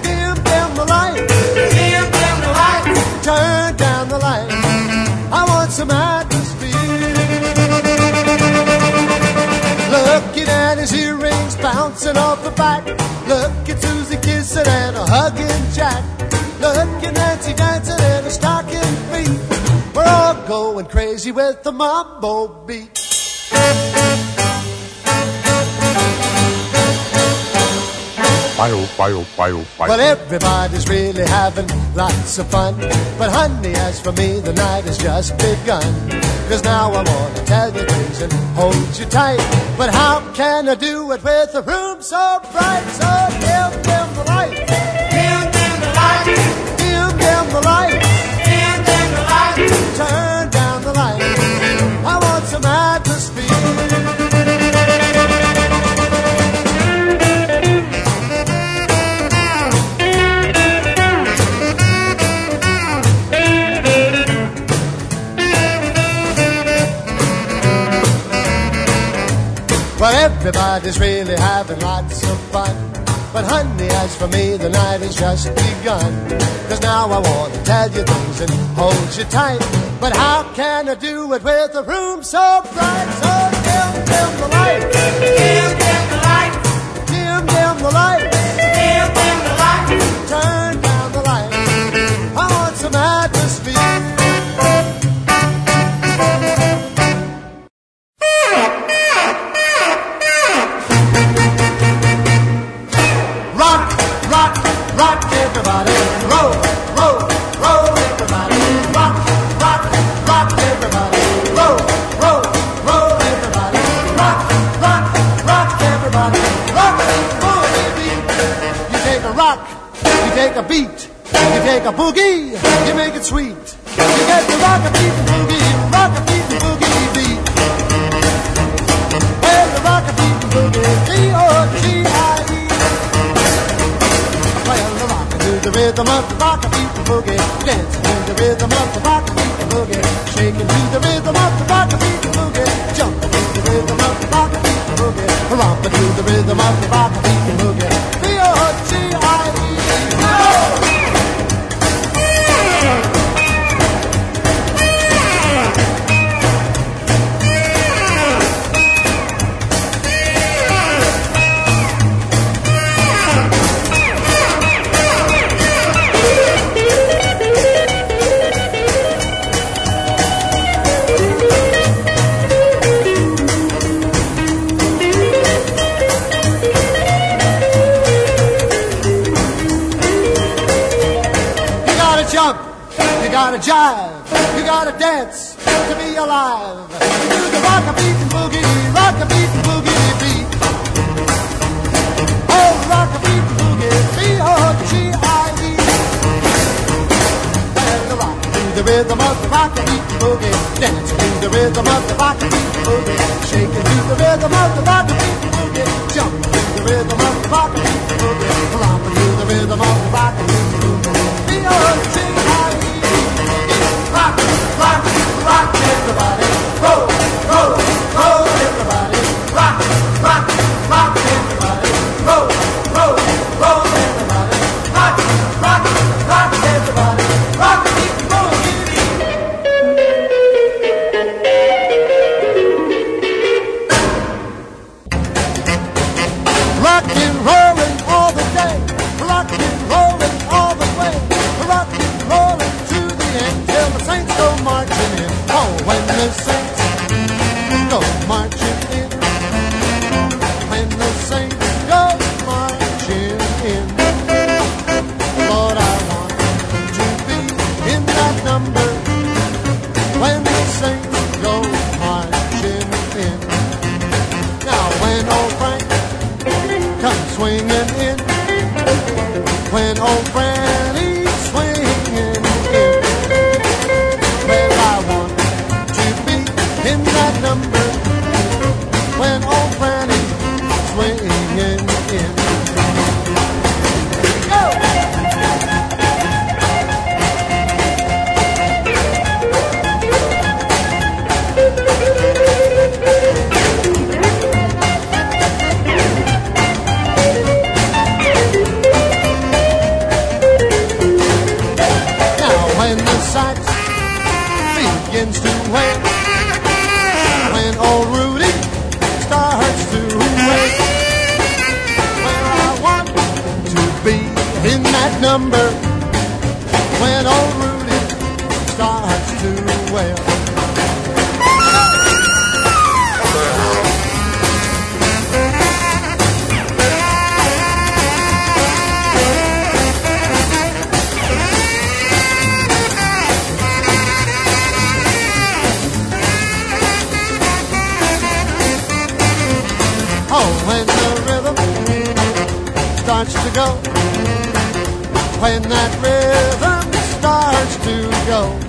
dim, dim the light, dim, dim the light. Turn down the light. I want some atmosphere. Looking at his earrings bouncing off the back. Look at Susie kissing and a hugging Jack. Look at Nancy dancing in her stocking feet. We're all going crazy with the mambo beat. Bio, bio, bio, bio. Well, everybody's really having lots of fun. But honey, as for me, the night has just begun. Cause now I wanna tell you things and hold you tight. But how can I do it with a room so bright? So dim, everybody's really having lots of fun. But honey, as for me, the night has just begun. Cause now I want to tell you things and hold you tight. But how can I do it with a room so bright? So dim, dim the light. Dim, dim the light. Dim, dim the light. A beat, you take a boogie, you make it sweet. You get the rock a beat and boogie, rock a beat and boogie beat. Well, the rock a beat and boogie, B-O-G-I-E. Well, the rock to the rhythm of the rock a beat and boogie, dancing to the rhythm of the rock a beat and boogie, shaking to the rhythm of the rock a beat and boogie, jumping to the rhythm of the rock a beat and boogie, romping to the rhythm of the rock a beat. Gotta jive, you gotta dance to be alive. Do the rock a beat and boogie, rock a beat and boogie beat. Oh, rock a beat and boogie, B O G I E. And the rock to the rhythm of the rock a beat and boogie, dance to the rhythm of the rock a beat and boogie, shaking to the rhythm of the rock a beat and boogie, jump to the rhythm of the rock a beat and boogie, romping to the rhythm of the rock a beat and boogie. B O G rock, everybody. Old Rudy starts to wait, well I want to be in that number when old Rudy starts to wail. Starts to go, when that rhythm starts to go,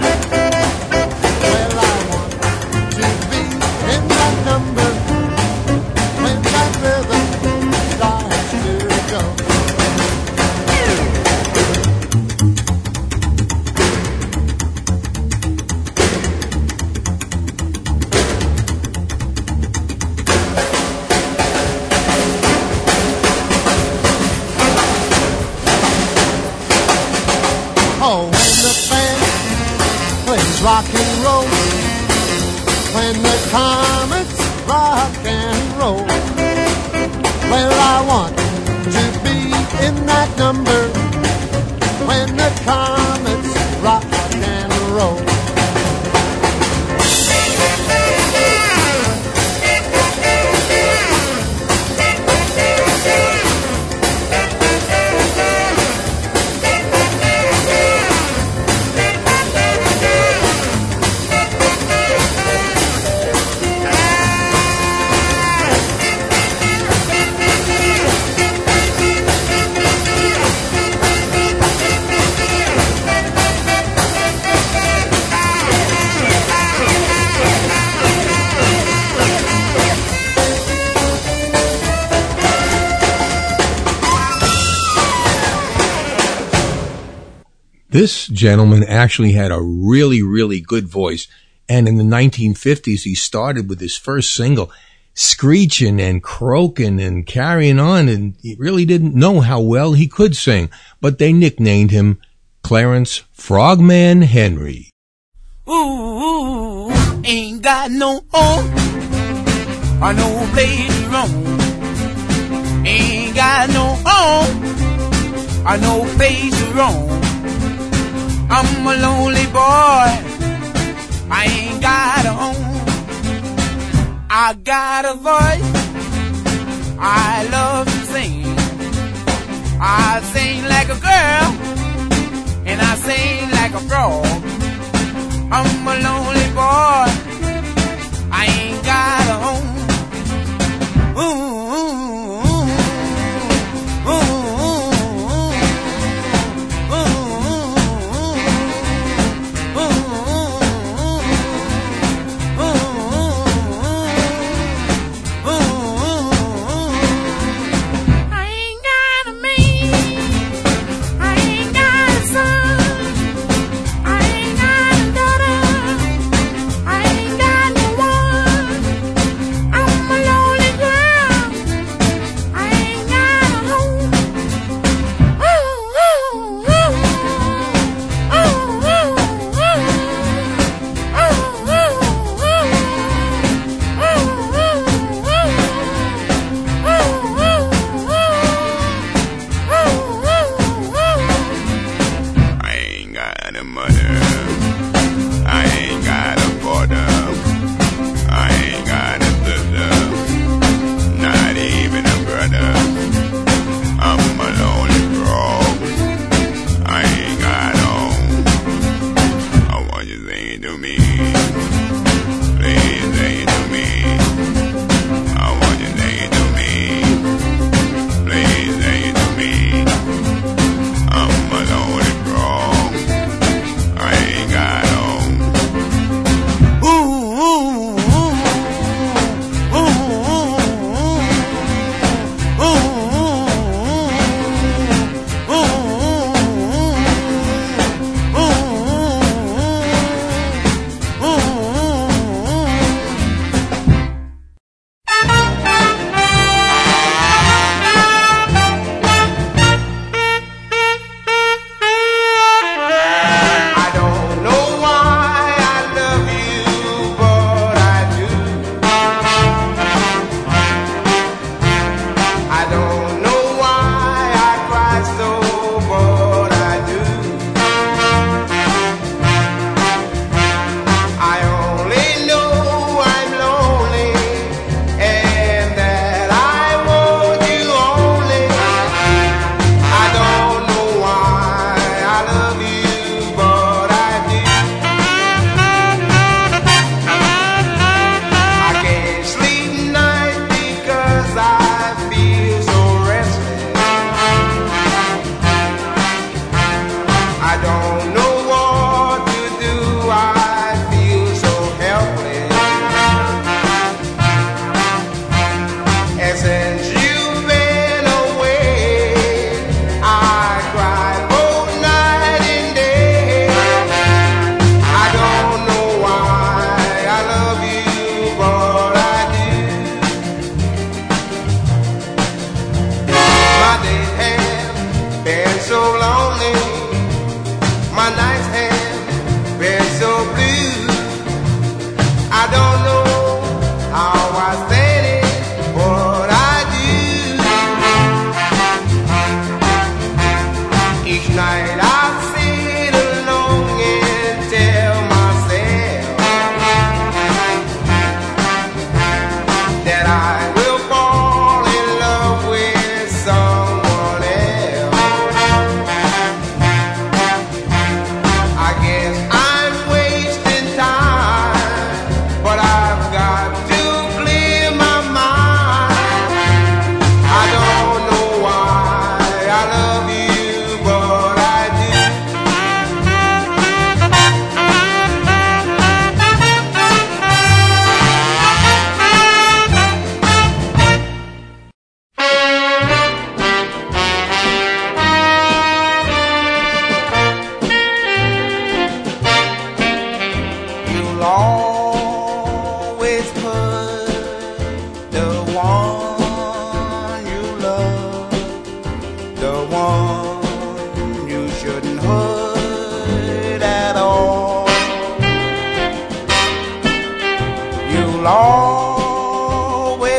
gentleman actually had a really, really good voice. And in the 1950s, he started with his first single, screeching and croaking and carrying on. And he really didn't know how well he could sing, but they nicknamed him Clarence Frogman Henry. Ooh, ain't got no home or no place to. Ain't got no home. I'm a lonely boy. I ain't got a home. I got a voice. I love to sing. I sing like a girl and I sing like a frog. I'm a lonely boy. I ain't got a home. Ooh, ooh,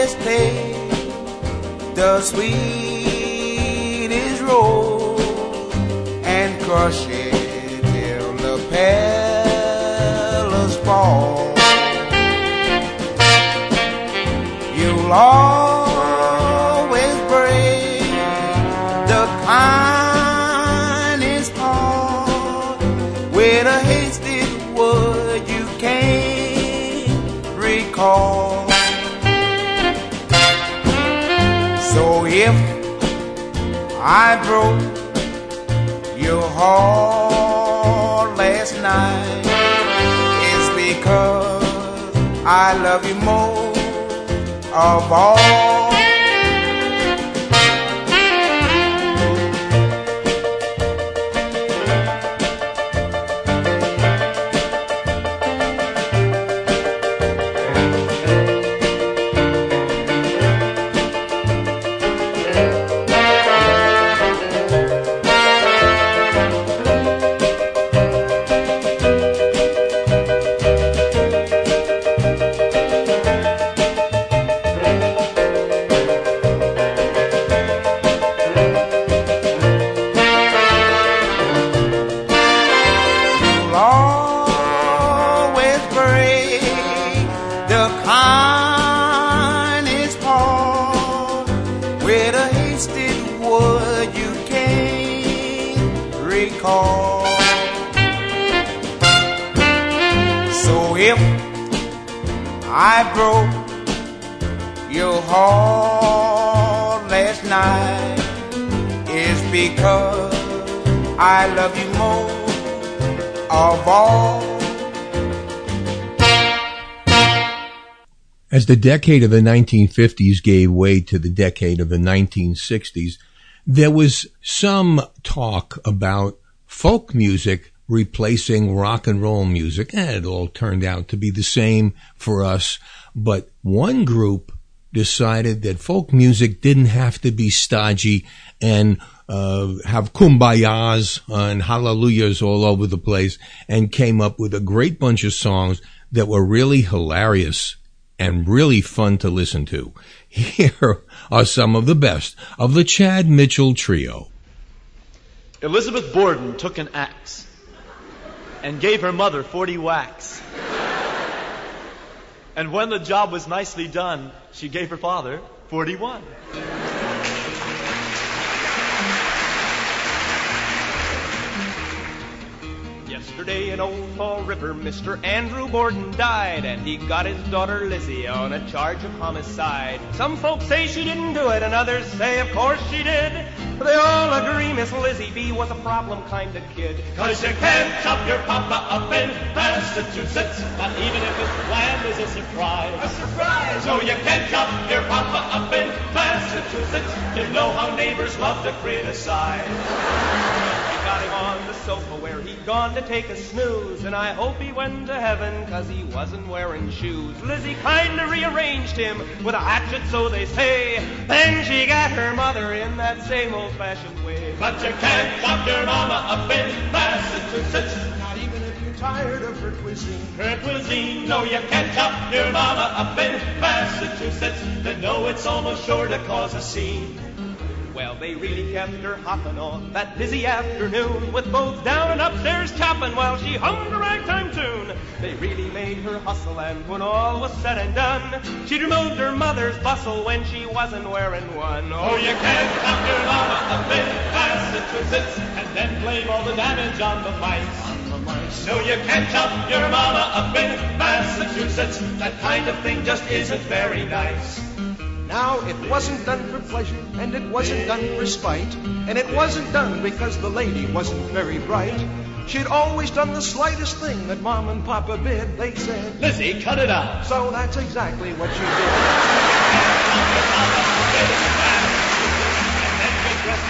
always play the sweetest role and crush it I broke your heart last night, it's because I love you more of all. The decade of the 1950s gave way to the decade of the 1960s, there was some talk about folk music replacing rock and roll music, and it all turned out to be the same for us. But one group decided that folk music didn't have to be stodgy and uh, have kumbayas and hallelujahs all over the place, and came up with a great bunch of songs that were really hilarious and really fun to listen to. Here are some of the best of the Chad Mitchell Trio. Elizabeth Borden took an axe and gave her mother 40 whacks. And when the job was nicely done, she gave her father 41. Yesterday in Old Fall River, Mr. Andrew Borden died, and he got his daughter Lizzie on a charge of homicide. Some folks say she didn't do it, and others say, of course she did. But they all agree Miss Lizzie B was a problem kind of kid. Cause you can't chop your papa up in Massachusetts, not even if his plan is a surprise. A surprise! No, you can't chop your papa up in Massachusetts. You know how neighbors love to criticize. Got him on the sofa where he'd gone to take a snooze, and I hope he went to heaven 'cause he wasn't wearing shoes. Lizzie kinda rearranged him with a hatchet, so they say. Then she got her mother in that same old-fashioned way. But you can't chop your mama up in Massachusetts, not even if you're tired of her cuisine. Her cuisine, no, you can't chop your mama up in Massachusetts. Then know it's almost sure to cause a scene. Well, they really kept her hopping on that busy afternoon with both down and upstairs chopping while she hummed a ragtime tune. They really made her hustle, and when all was said and done, she'd removed her mother's bustle when she wasn't wearing one. Oh, you can't chop your mama up in Massachusetts and then blame all the damage on the mice. No, you can't chop your mama up in Massachusetts. That kind of thing just isn't very nice. Now, it wasn't done for pleasure, and it wasn't done for spite, and it wasn't done because the lady wasn't very bright. She'd always done the slightest thing that Mom and Papa bid. They said, Lizzie, cut it out. So that's exactly what she did.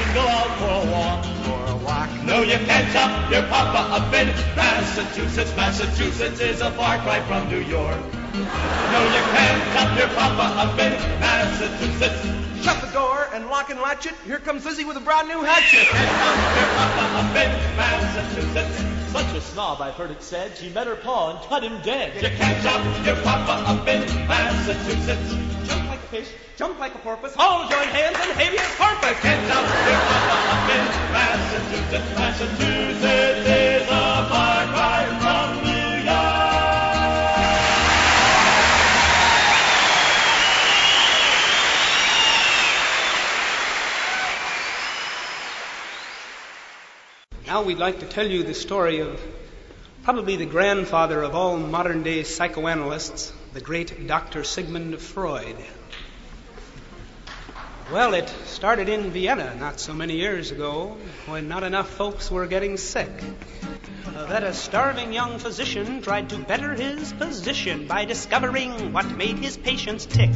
and go out for a walk. For a walk. No, you can't chop your papa up in Massachusetts. Massachusetts is a far cry from New York. No, you can't chop your papa up in Massachusetts. Shut the door and lock and latch it. Here comes Lizzie with a brand new hatchet. Here comes your papa up in Massachusetts. Such a snob, I've heard it said. She met her pa and cut him dead. You can't jump your papa up in Massachusetts. Jump like a fish, jump like a porpoise. All join hands and habeas corpus. Can't jump your papa up in Massachusetts. Massachusetts is a far cry Now we'd like to tell you the story of probably the grandfather of all modern day psychoanalysts, the great Dr. Sigmund Freud. Well, it started in Vienna not so many years ago when not enough folks were getting sick. That a starving young physician tried to better his position by discovering what made his patients tick.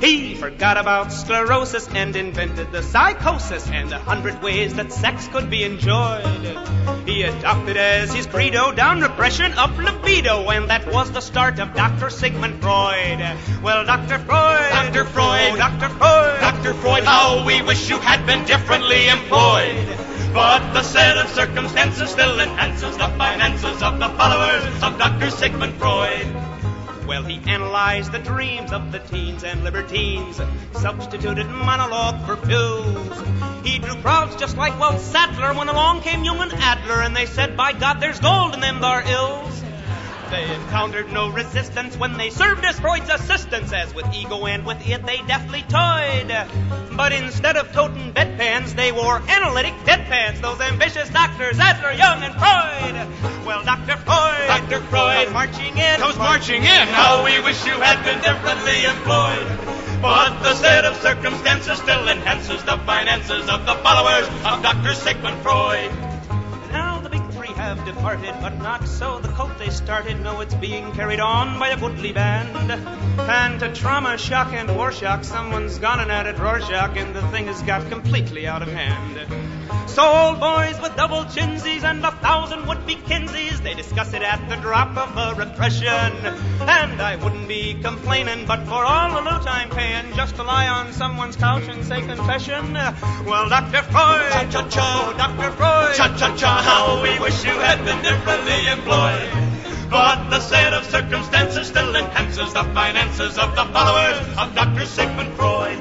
He forgot about sclerosis and invented the psychosis and a hundred ways that sex could be enjoyed. He adopted as his credo down repression, up libido, and that was the start of Dr. Sigmund Freud. Well, Dr. Freud, Dr. Freud, Dr. Freud, Dr. Freud, how we wish you had been differently employed. But the set of circumstances still enhances the finances of the followers of Dr. Sigmund Freud. Well, he analyzed the dreams of the teens and libertines, substituted monologue for pills. He drew crowds just like Walt Sattler when along came Jung and Adler, and they said, By God, there's gold in them thar ills. They encountered no resistance when they served as Freud's assistants, as with ego and with id they deftly toyed. But instead of toting bedpans, they wore analytic deadpans, those ambitious doctors, Adler, Jung, and Freud. Well, Dr. Freud, Dr. Freud, marching in, Comes marching in. How we wish you had been differently employed. But the set of circumstances still enhances the finances of the followers of Dr. Sigmund Freud. Have departed, but not so the cult they started. No, it's being carried on by a goodly band. And to trauma, shock, and war shock, someone's gone and added Rorschach, and the thing has got completely out of hand. So old boys with double chinsies and a thousand would-be Kinseys, they discuss it at the drop of a repression. And I wouldn't be complaining, but for all the loot I'm paying, just to lie on someone's couch and say confession. Well, Dr. Freud, cha-cha-cha, Dr. Freud, Cha-cha-cha, how we wish you had been differently employed. But the set of circumstances still enhances the finances of the followers of Dr. Sigmund Freud.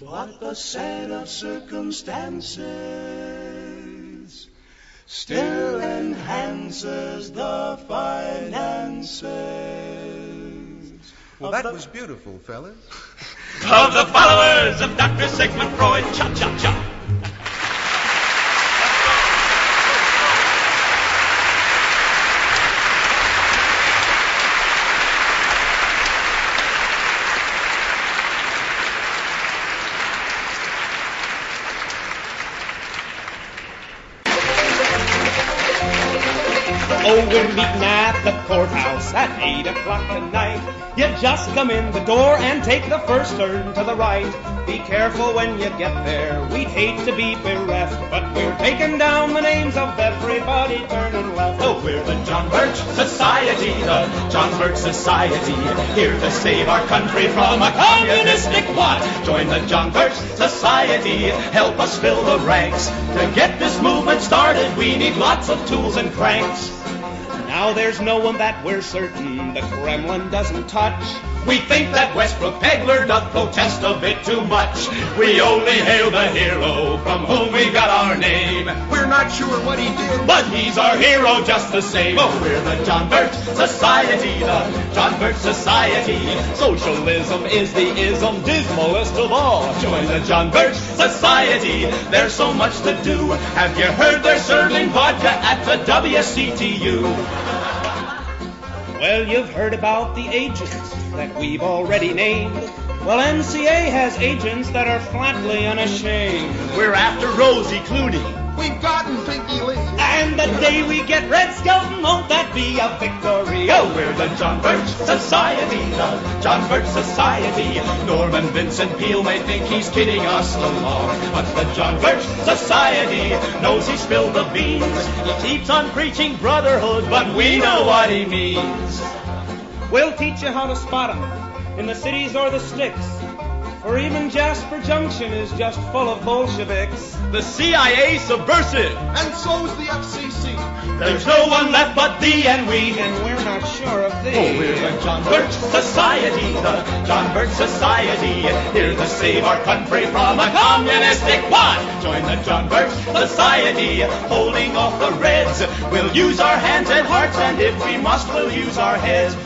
What the set of circumstances still enhances the finances. Well, that was beautiful, fellas. Of the followers of Dr. Sigmund Freud. Cha-cha-cha. Oh, at 8 o'clock tonight. You just come in the door and take the first turn to the right. Be careful when you get there. We'd hate to be bereft, but we're taking down the names of everybody turning left. Oh, we're the John Birch Society, the John Birch Society, here to save our country from a communistic plot. Join the John Birch Society, help us fill the ranks. To get this movement started, we need lots of tools and cranks. Now there's no one that we're certain the Kremlin doesn't touch. We think that Westbrook Pegler doth protest a bit too much. We only hail the hero from whom we got our name. We're not sure what he did. But he's our hero just the same. Oh, we're the John Birch Society, the John Birch Society. Socialism is the ism dismalest of all. Join the John Birch Society. There's so much to do. Have you heard they're serving vodka at the WCTU? Well, you've heard about the agents that we've already named. Well, NCA has agents that are flatly unashamed. We're after Rosie Clooney. We've gotten Pinky Lee. And the day we get Red Skelton, won't that be a victory? Oh, we're the John Birch Society, the John Birch Society. Norman Vincent Peale may think he's kidding us along, but the John Birch Society knows he spilled the beans. He keeps on preaching brotherhood, but we know what he means. We'll teach you how to spot 'em in the cities or the sticks. Or even Jasper Junction is just full of Bolsheviks. The CIA subversive. And so's the FCC. There's no one left but thee and we. And we're not sure of thee. Oh, we're the John Birch Society, the John Birch Society. Here to save our country from a communistic plot. Join the John Birch Society, holding off the Reds. We'll use our hands and hearts, and if we must, we'll use our heads.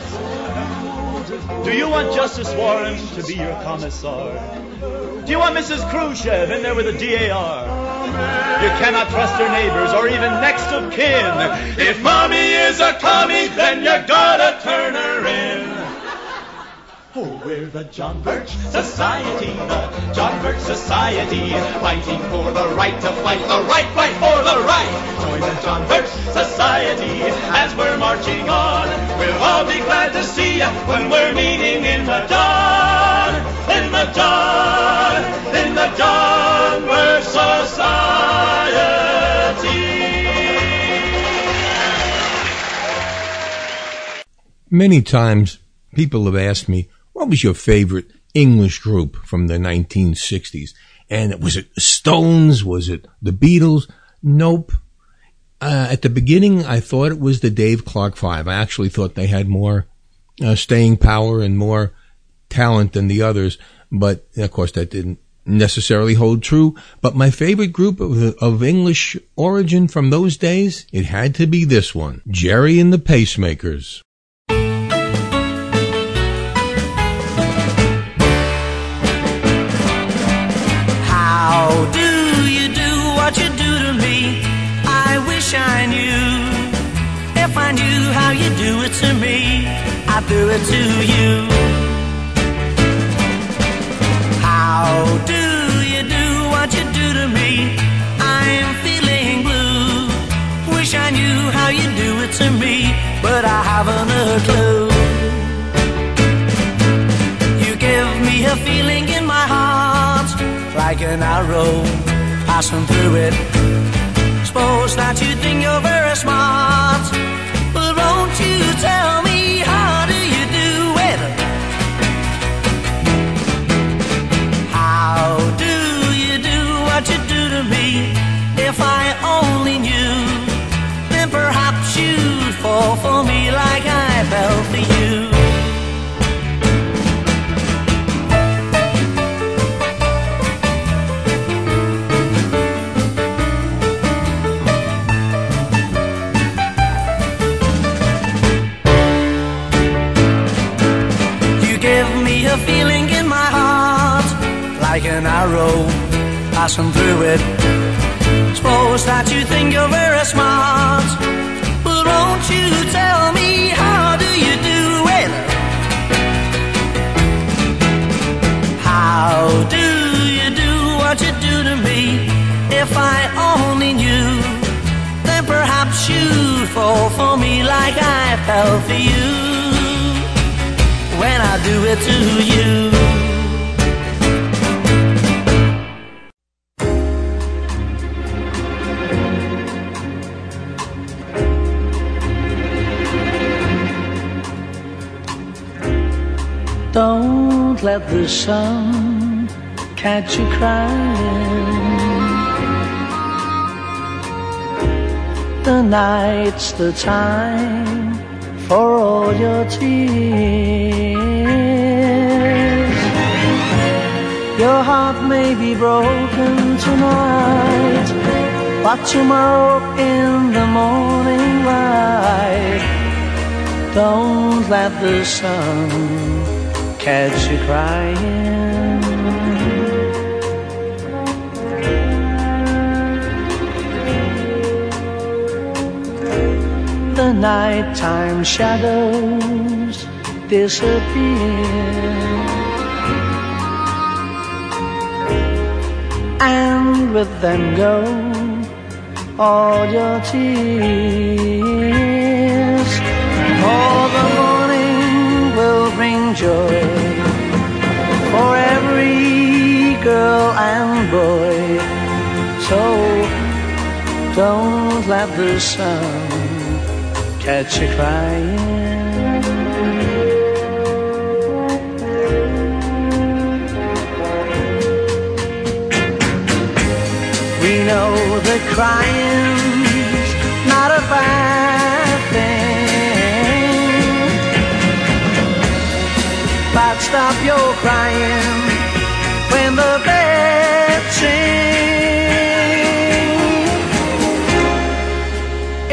Do you want Justice Warren to be your commissar? Do you want Mrs. Khrushchev in there with a DAR? You cannot trust your neighbors or even next of kin. If mommy is a commie, then you gotta turn her in. Oh, we're the John Birch Society, the John Birch Society, fighting for the right to fight the right, fight for the right. Join the John Birch Society as we're marching on. We'll all be glad to see you when we're meeting in the dawn, in the dawn, in the John Birch Society. Many times people have asked me, what was your favorite English group from the 1960s? And was it Stones? Was it the Beatles? Nope. Uh, at the beginning, I thought it was the Dave Clark Five. I actually thought they had more uh, staying power and more talent than the others. But of course, that didn't necessarily hold true. But my favorite group of, of English origin from those days, it had to be this one, Gerry and the Pacemakers. Wish I knew. If I knew how you do it to me, I'd do it to you. How do you do what you do to me? I'm feeling blue. Wish I knew how you do it to me, but I haven't a clue. You give me a feeling in my heart like an arrow passing through it. Suppose that you think you're very smart, but won't you tell me how do you do it? How do you do what you do to me? If I only knew, then perhaps you'd fall for me like I passing through it. Suppose that you think you're very smart, but won't you tell me how do you do it? How do you do what you do to me? If I only knew, then perhaps you'd fall for me like I fell for you when I do it to you. Don't let the sun catch you crying. The night's the time for all your tears. Your heart may be broken tonight, but tomorrow in the morning light, don't let the sun catch you crying. The nighttime shadows disappear. And with them go all your tears. For the enjoy for every girl and boy. So don't let the sun catch you crying. We know the crying stop your crying when the birds sing.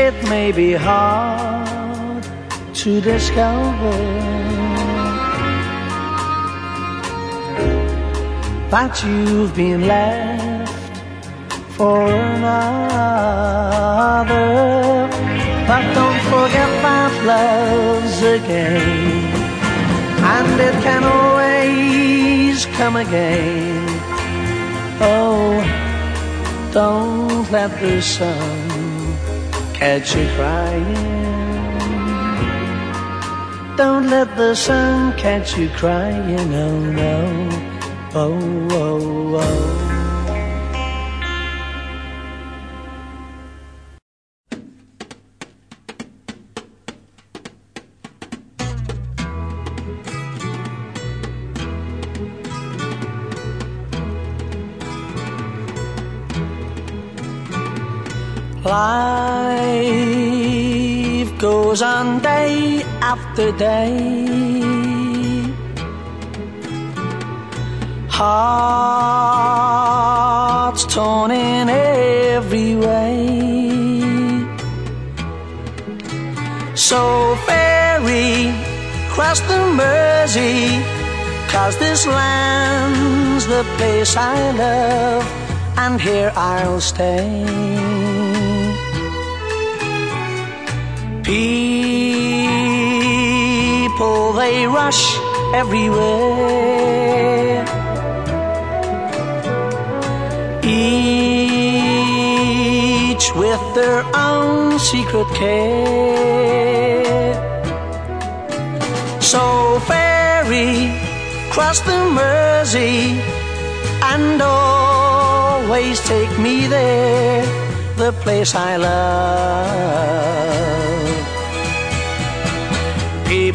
It may be hard to discover that you've been left for another. But don't forget that love's a game, and it can always come again. Oh, don't let the sun catch you crying. Don't let the sun catch you crying, oh no, oh, oh, oh. Life goes on day after day. Hearts torn in every way. So ferry cross the Mersey, cause this land's the place I love, and here I'll stay. People, they rush everywhere. Each with their own secret care. So ferry, cross the Mersey, and always take me there, the place I love.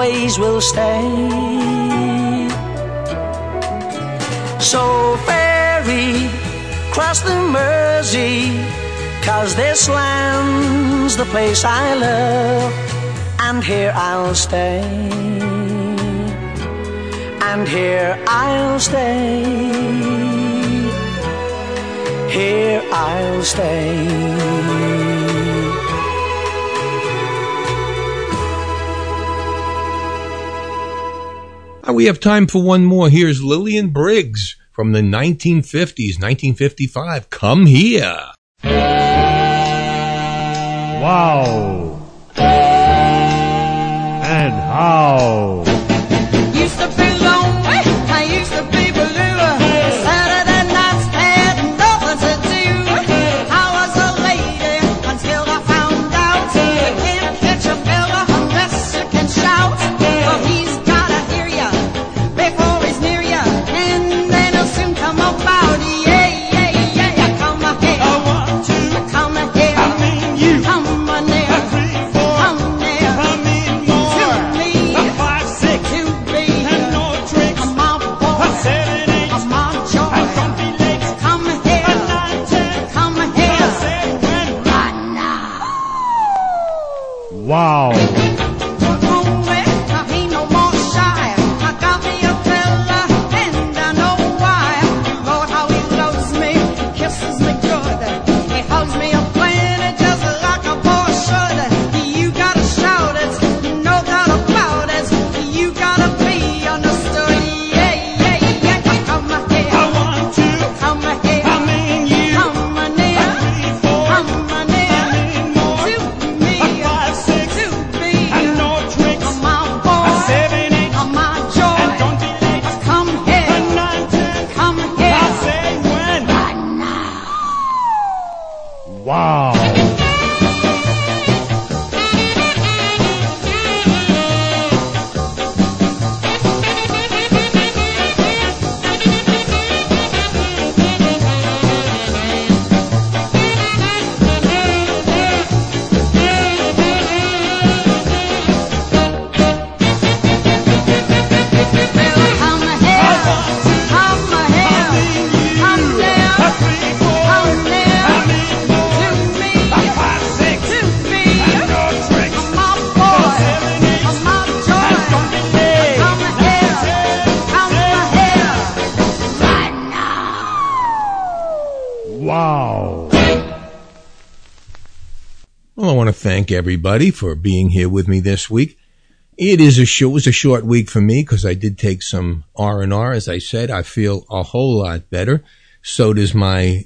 always will stay. So ferry, cross the Mersey, cause this land's the place I love, and here I'll stay. And here I'll stay. Here I'll stay. Uh, We have time for one more. Here's Lillian Briggs from the 1950s, 1955. Come here. Wow. And how. Used to be everybody for being here with me this week. It is a was a short week for me because I did take some R and R. As I said, I feel a whole lot better. So does my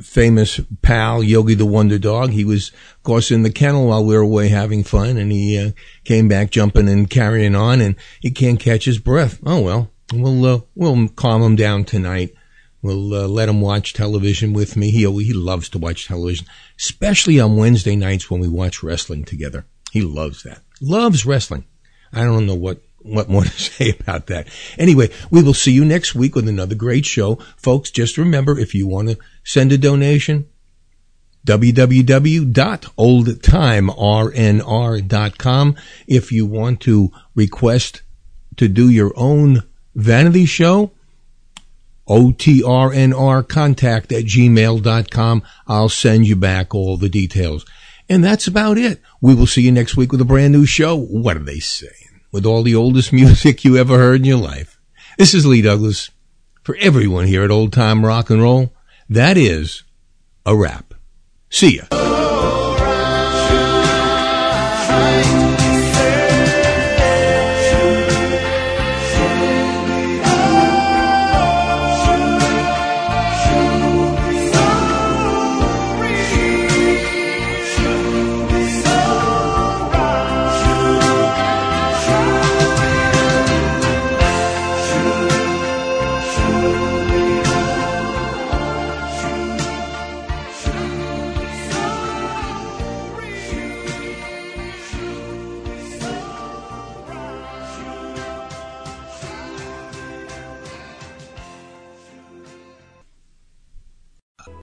famous pal Yogi the Wonder Dog. He was, of course, in the kennel while we were away having fun, and he uh, came back jumping and carrying on, and he can't catch his breath. Oh well, we'll uh, we'll calm him down tonight. We'll uh, let him watch television with me. He he loves to watch television, especially on Wednesday nights when we watch wrestling together. He loves that. Loves wrestling. I don't know what what more to say about that. Anyway, we will see you next week with another great show. Folks, just remember if you want to send a donation, www.oldtimernr.com. If you want to request to do your own vanity show, otrnr contact at gmail.com. I'll send you back all the details. And that's about it. We will see you next week with a brand new show. What are they saying? With all the oldest music you ever heard in your life. This is Lee Douglas. For everyone here at Old Time Rock and Roll, that is a wrap. See ya.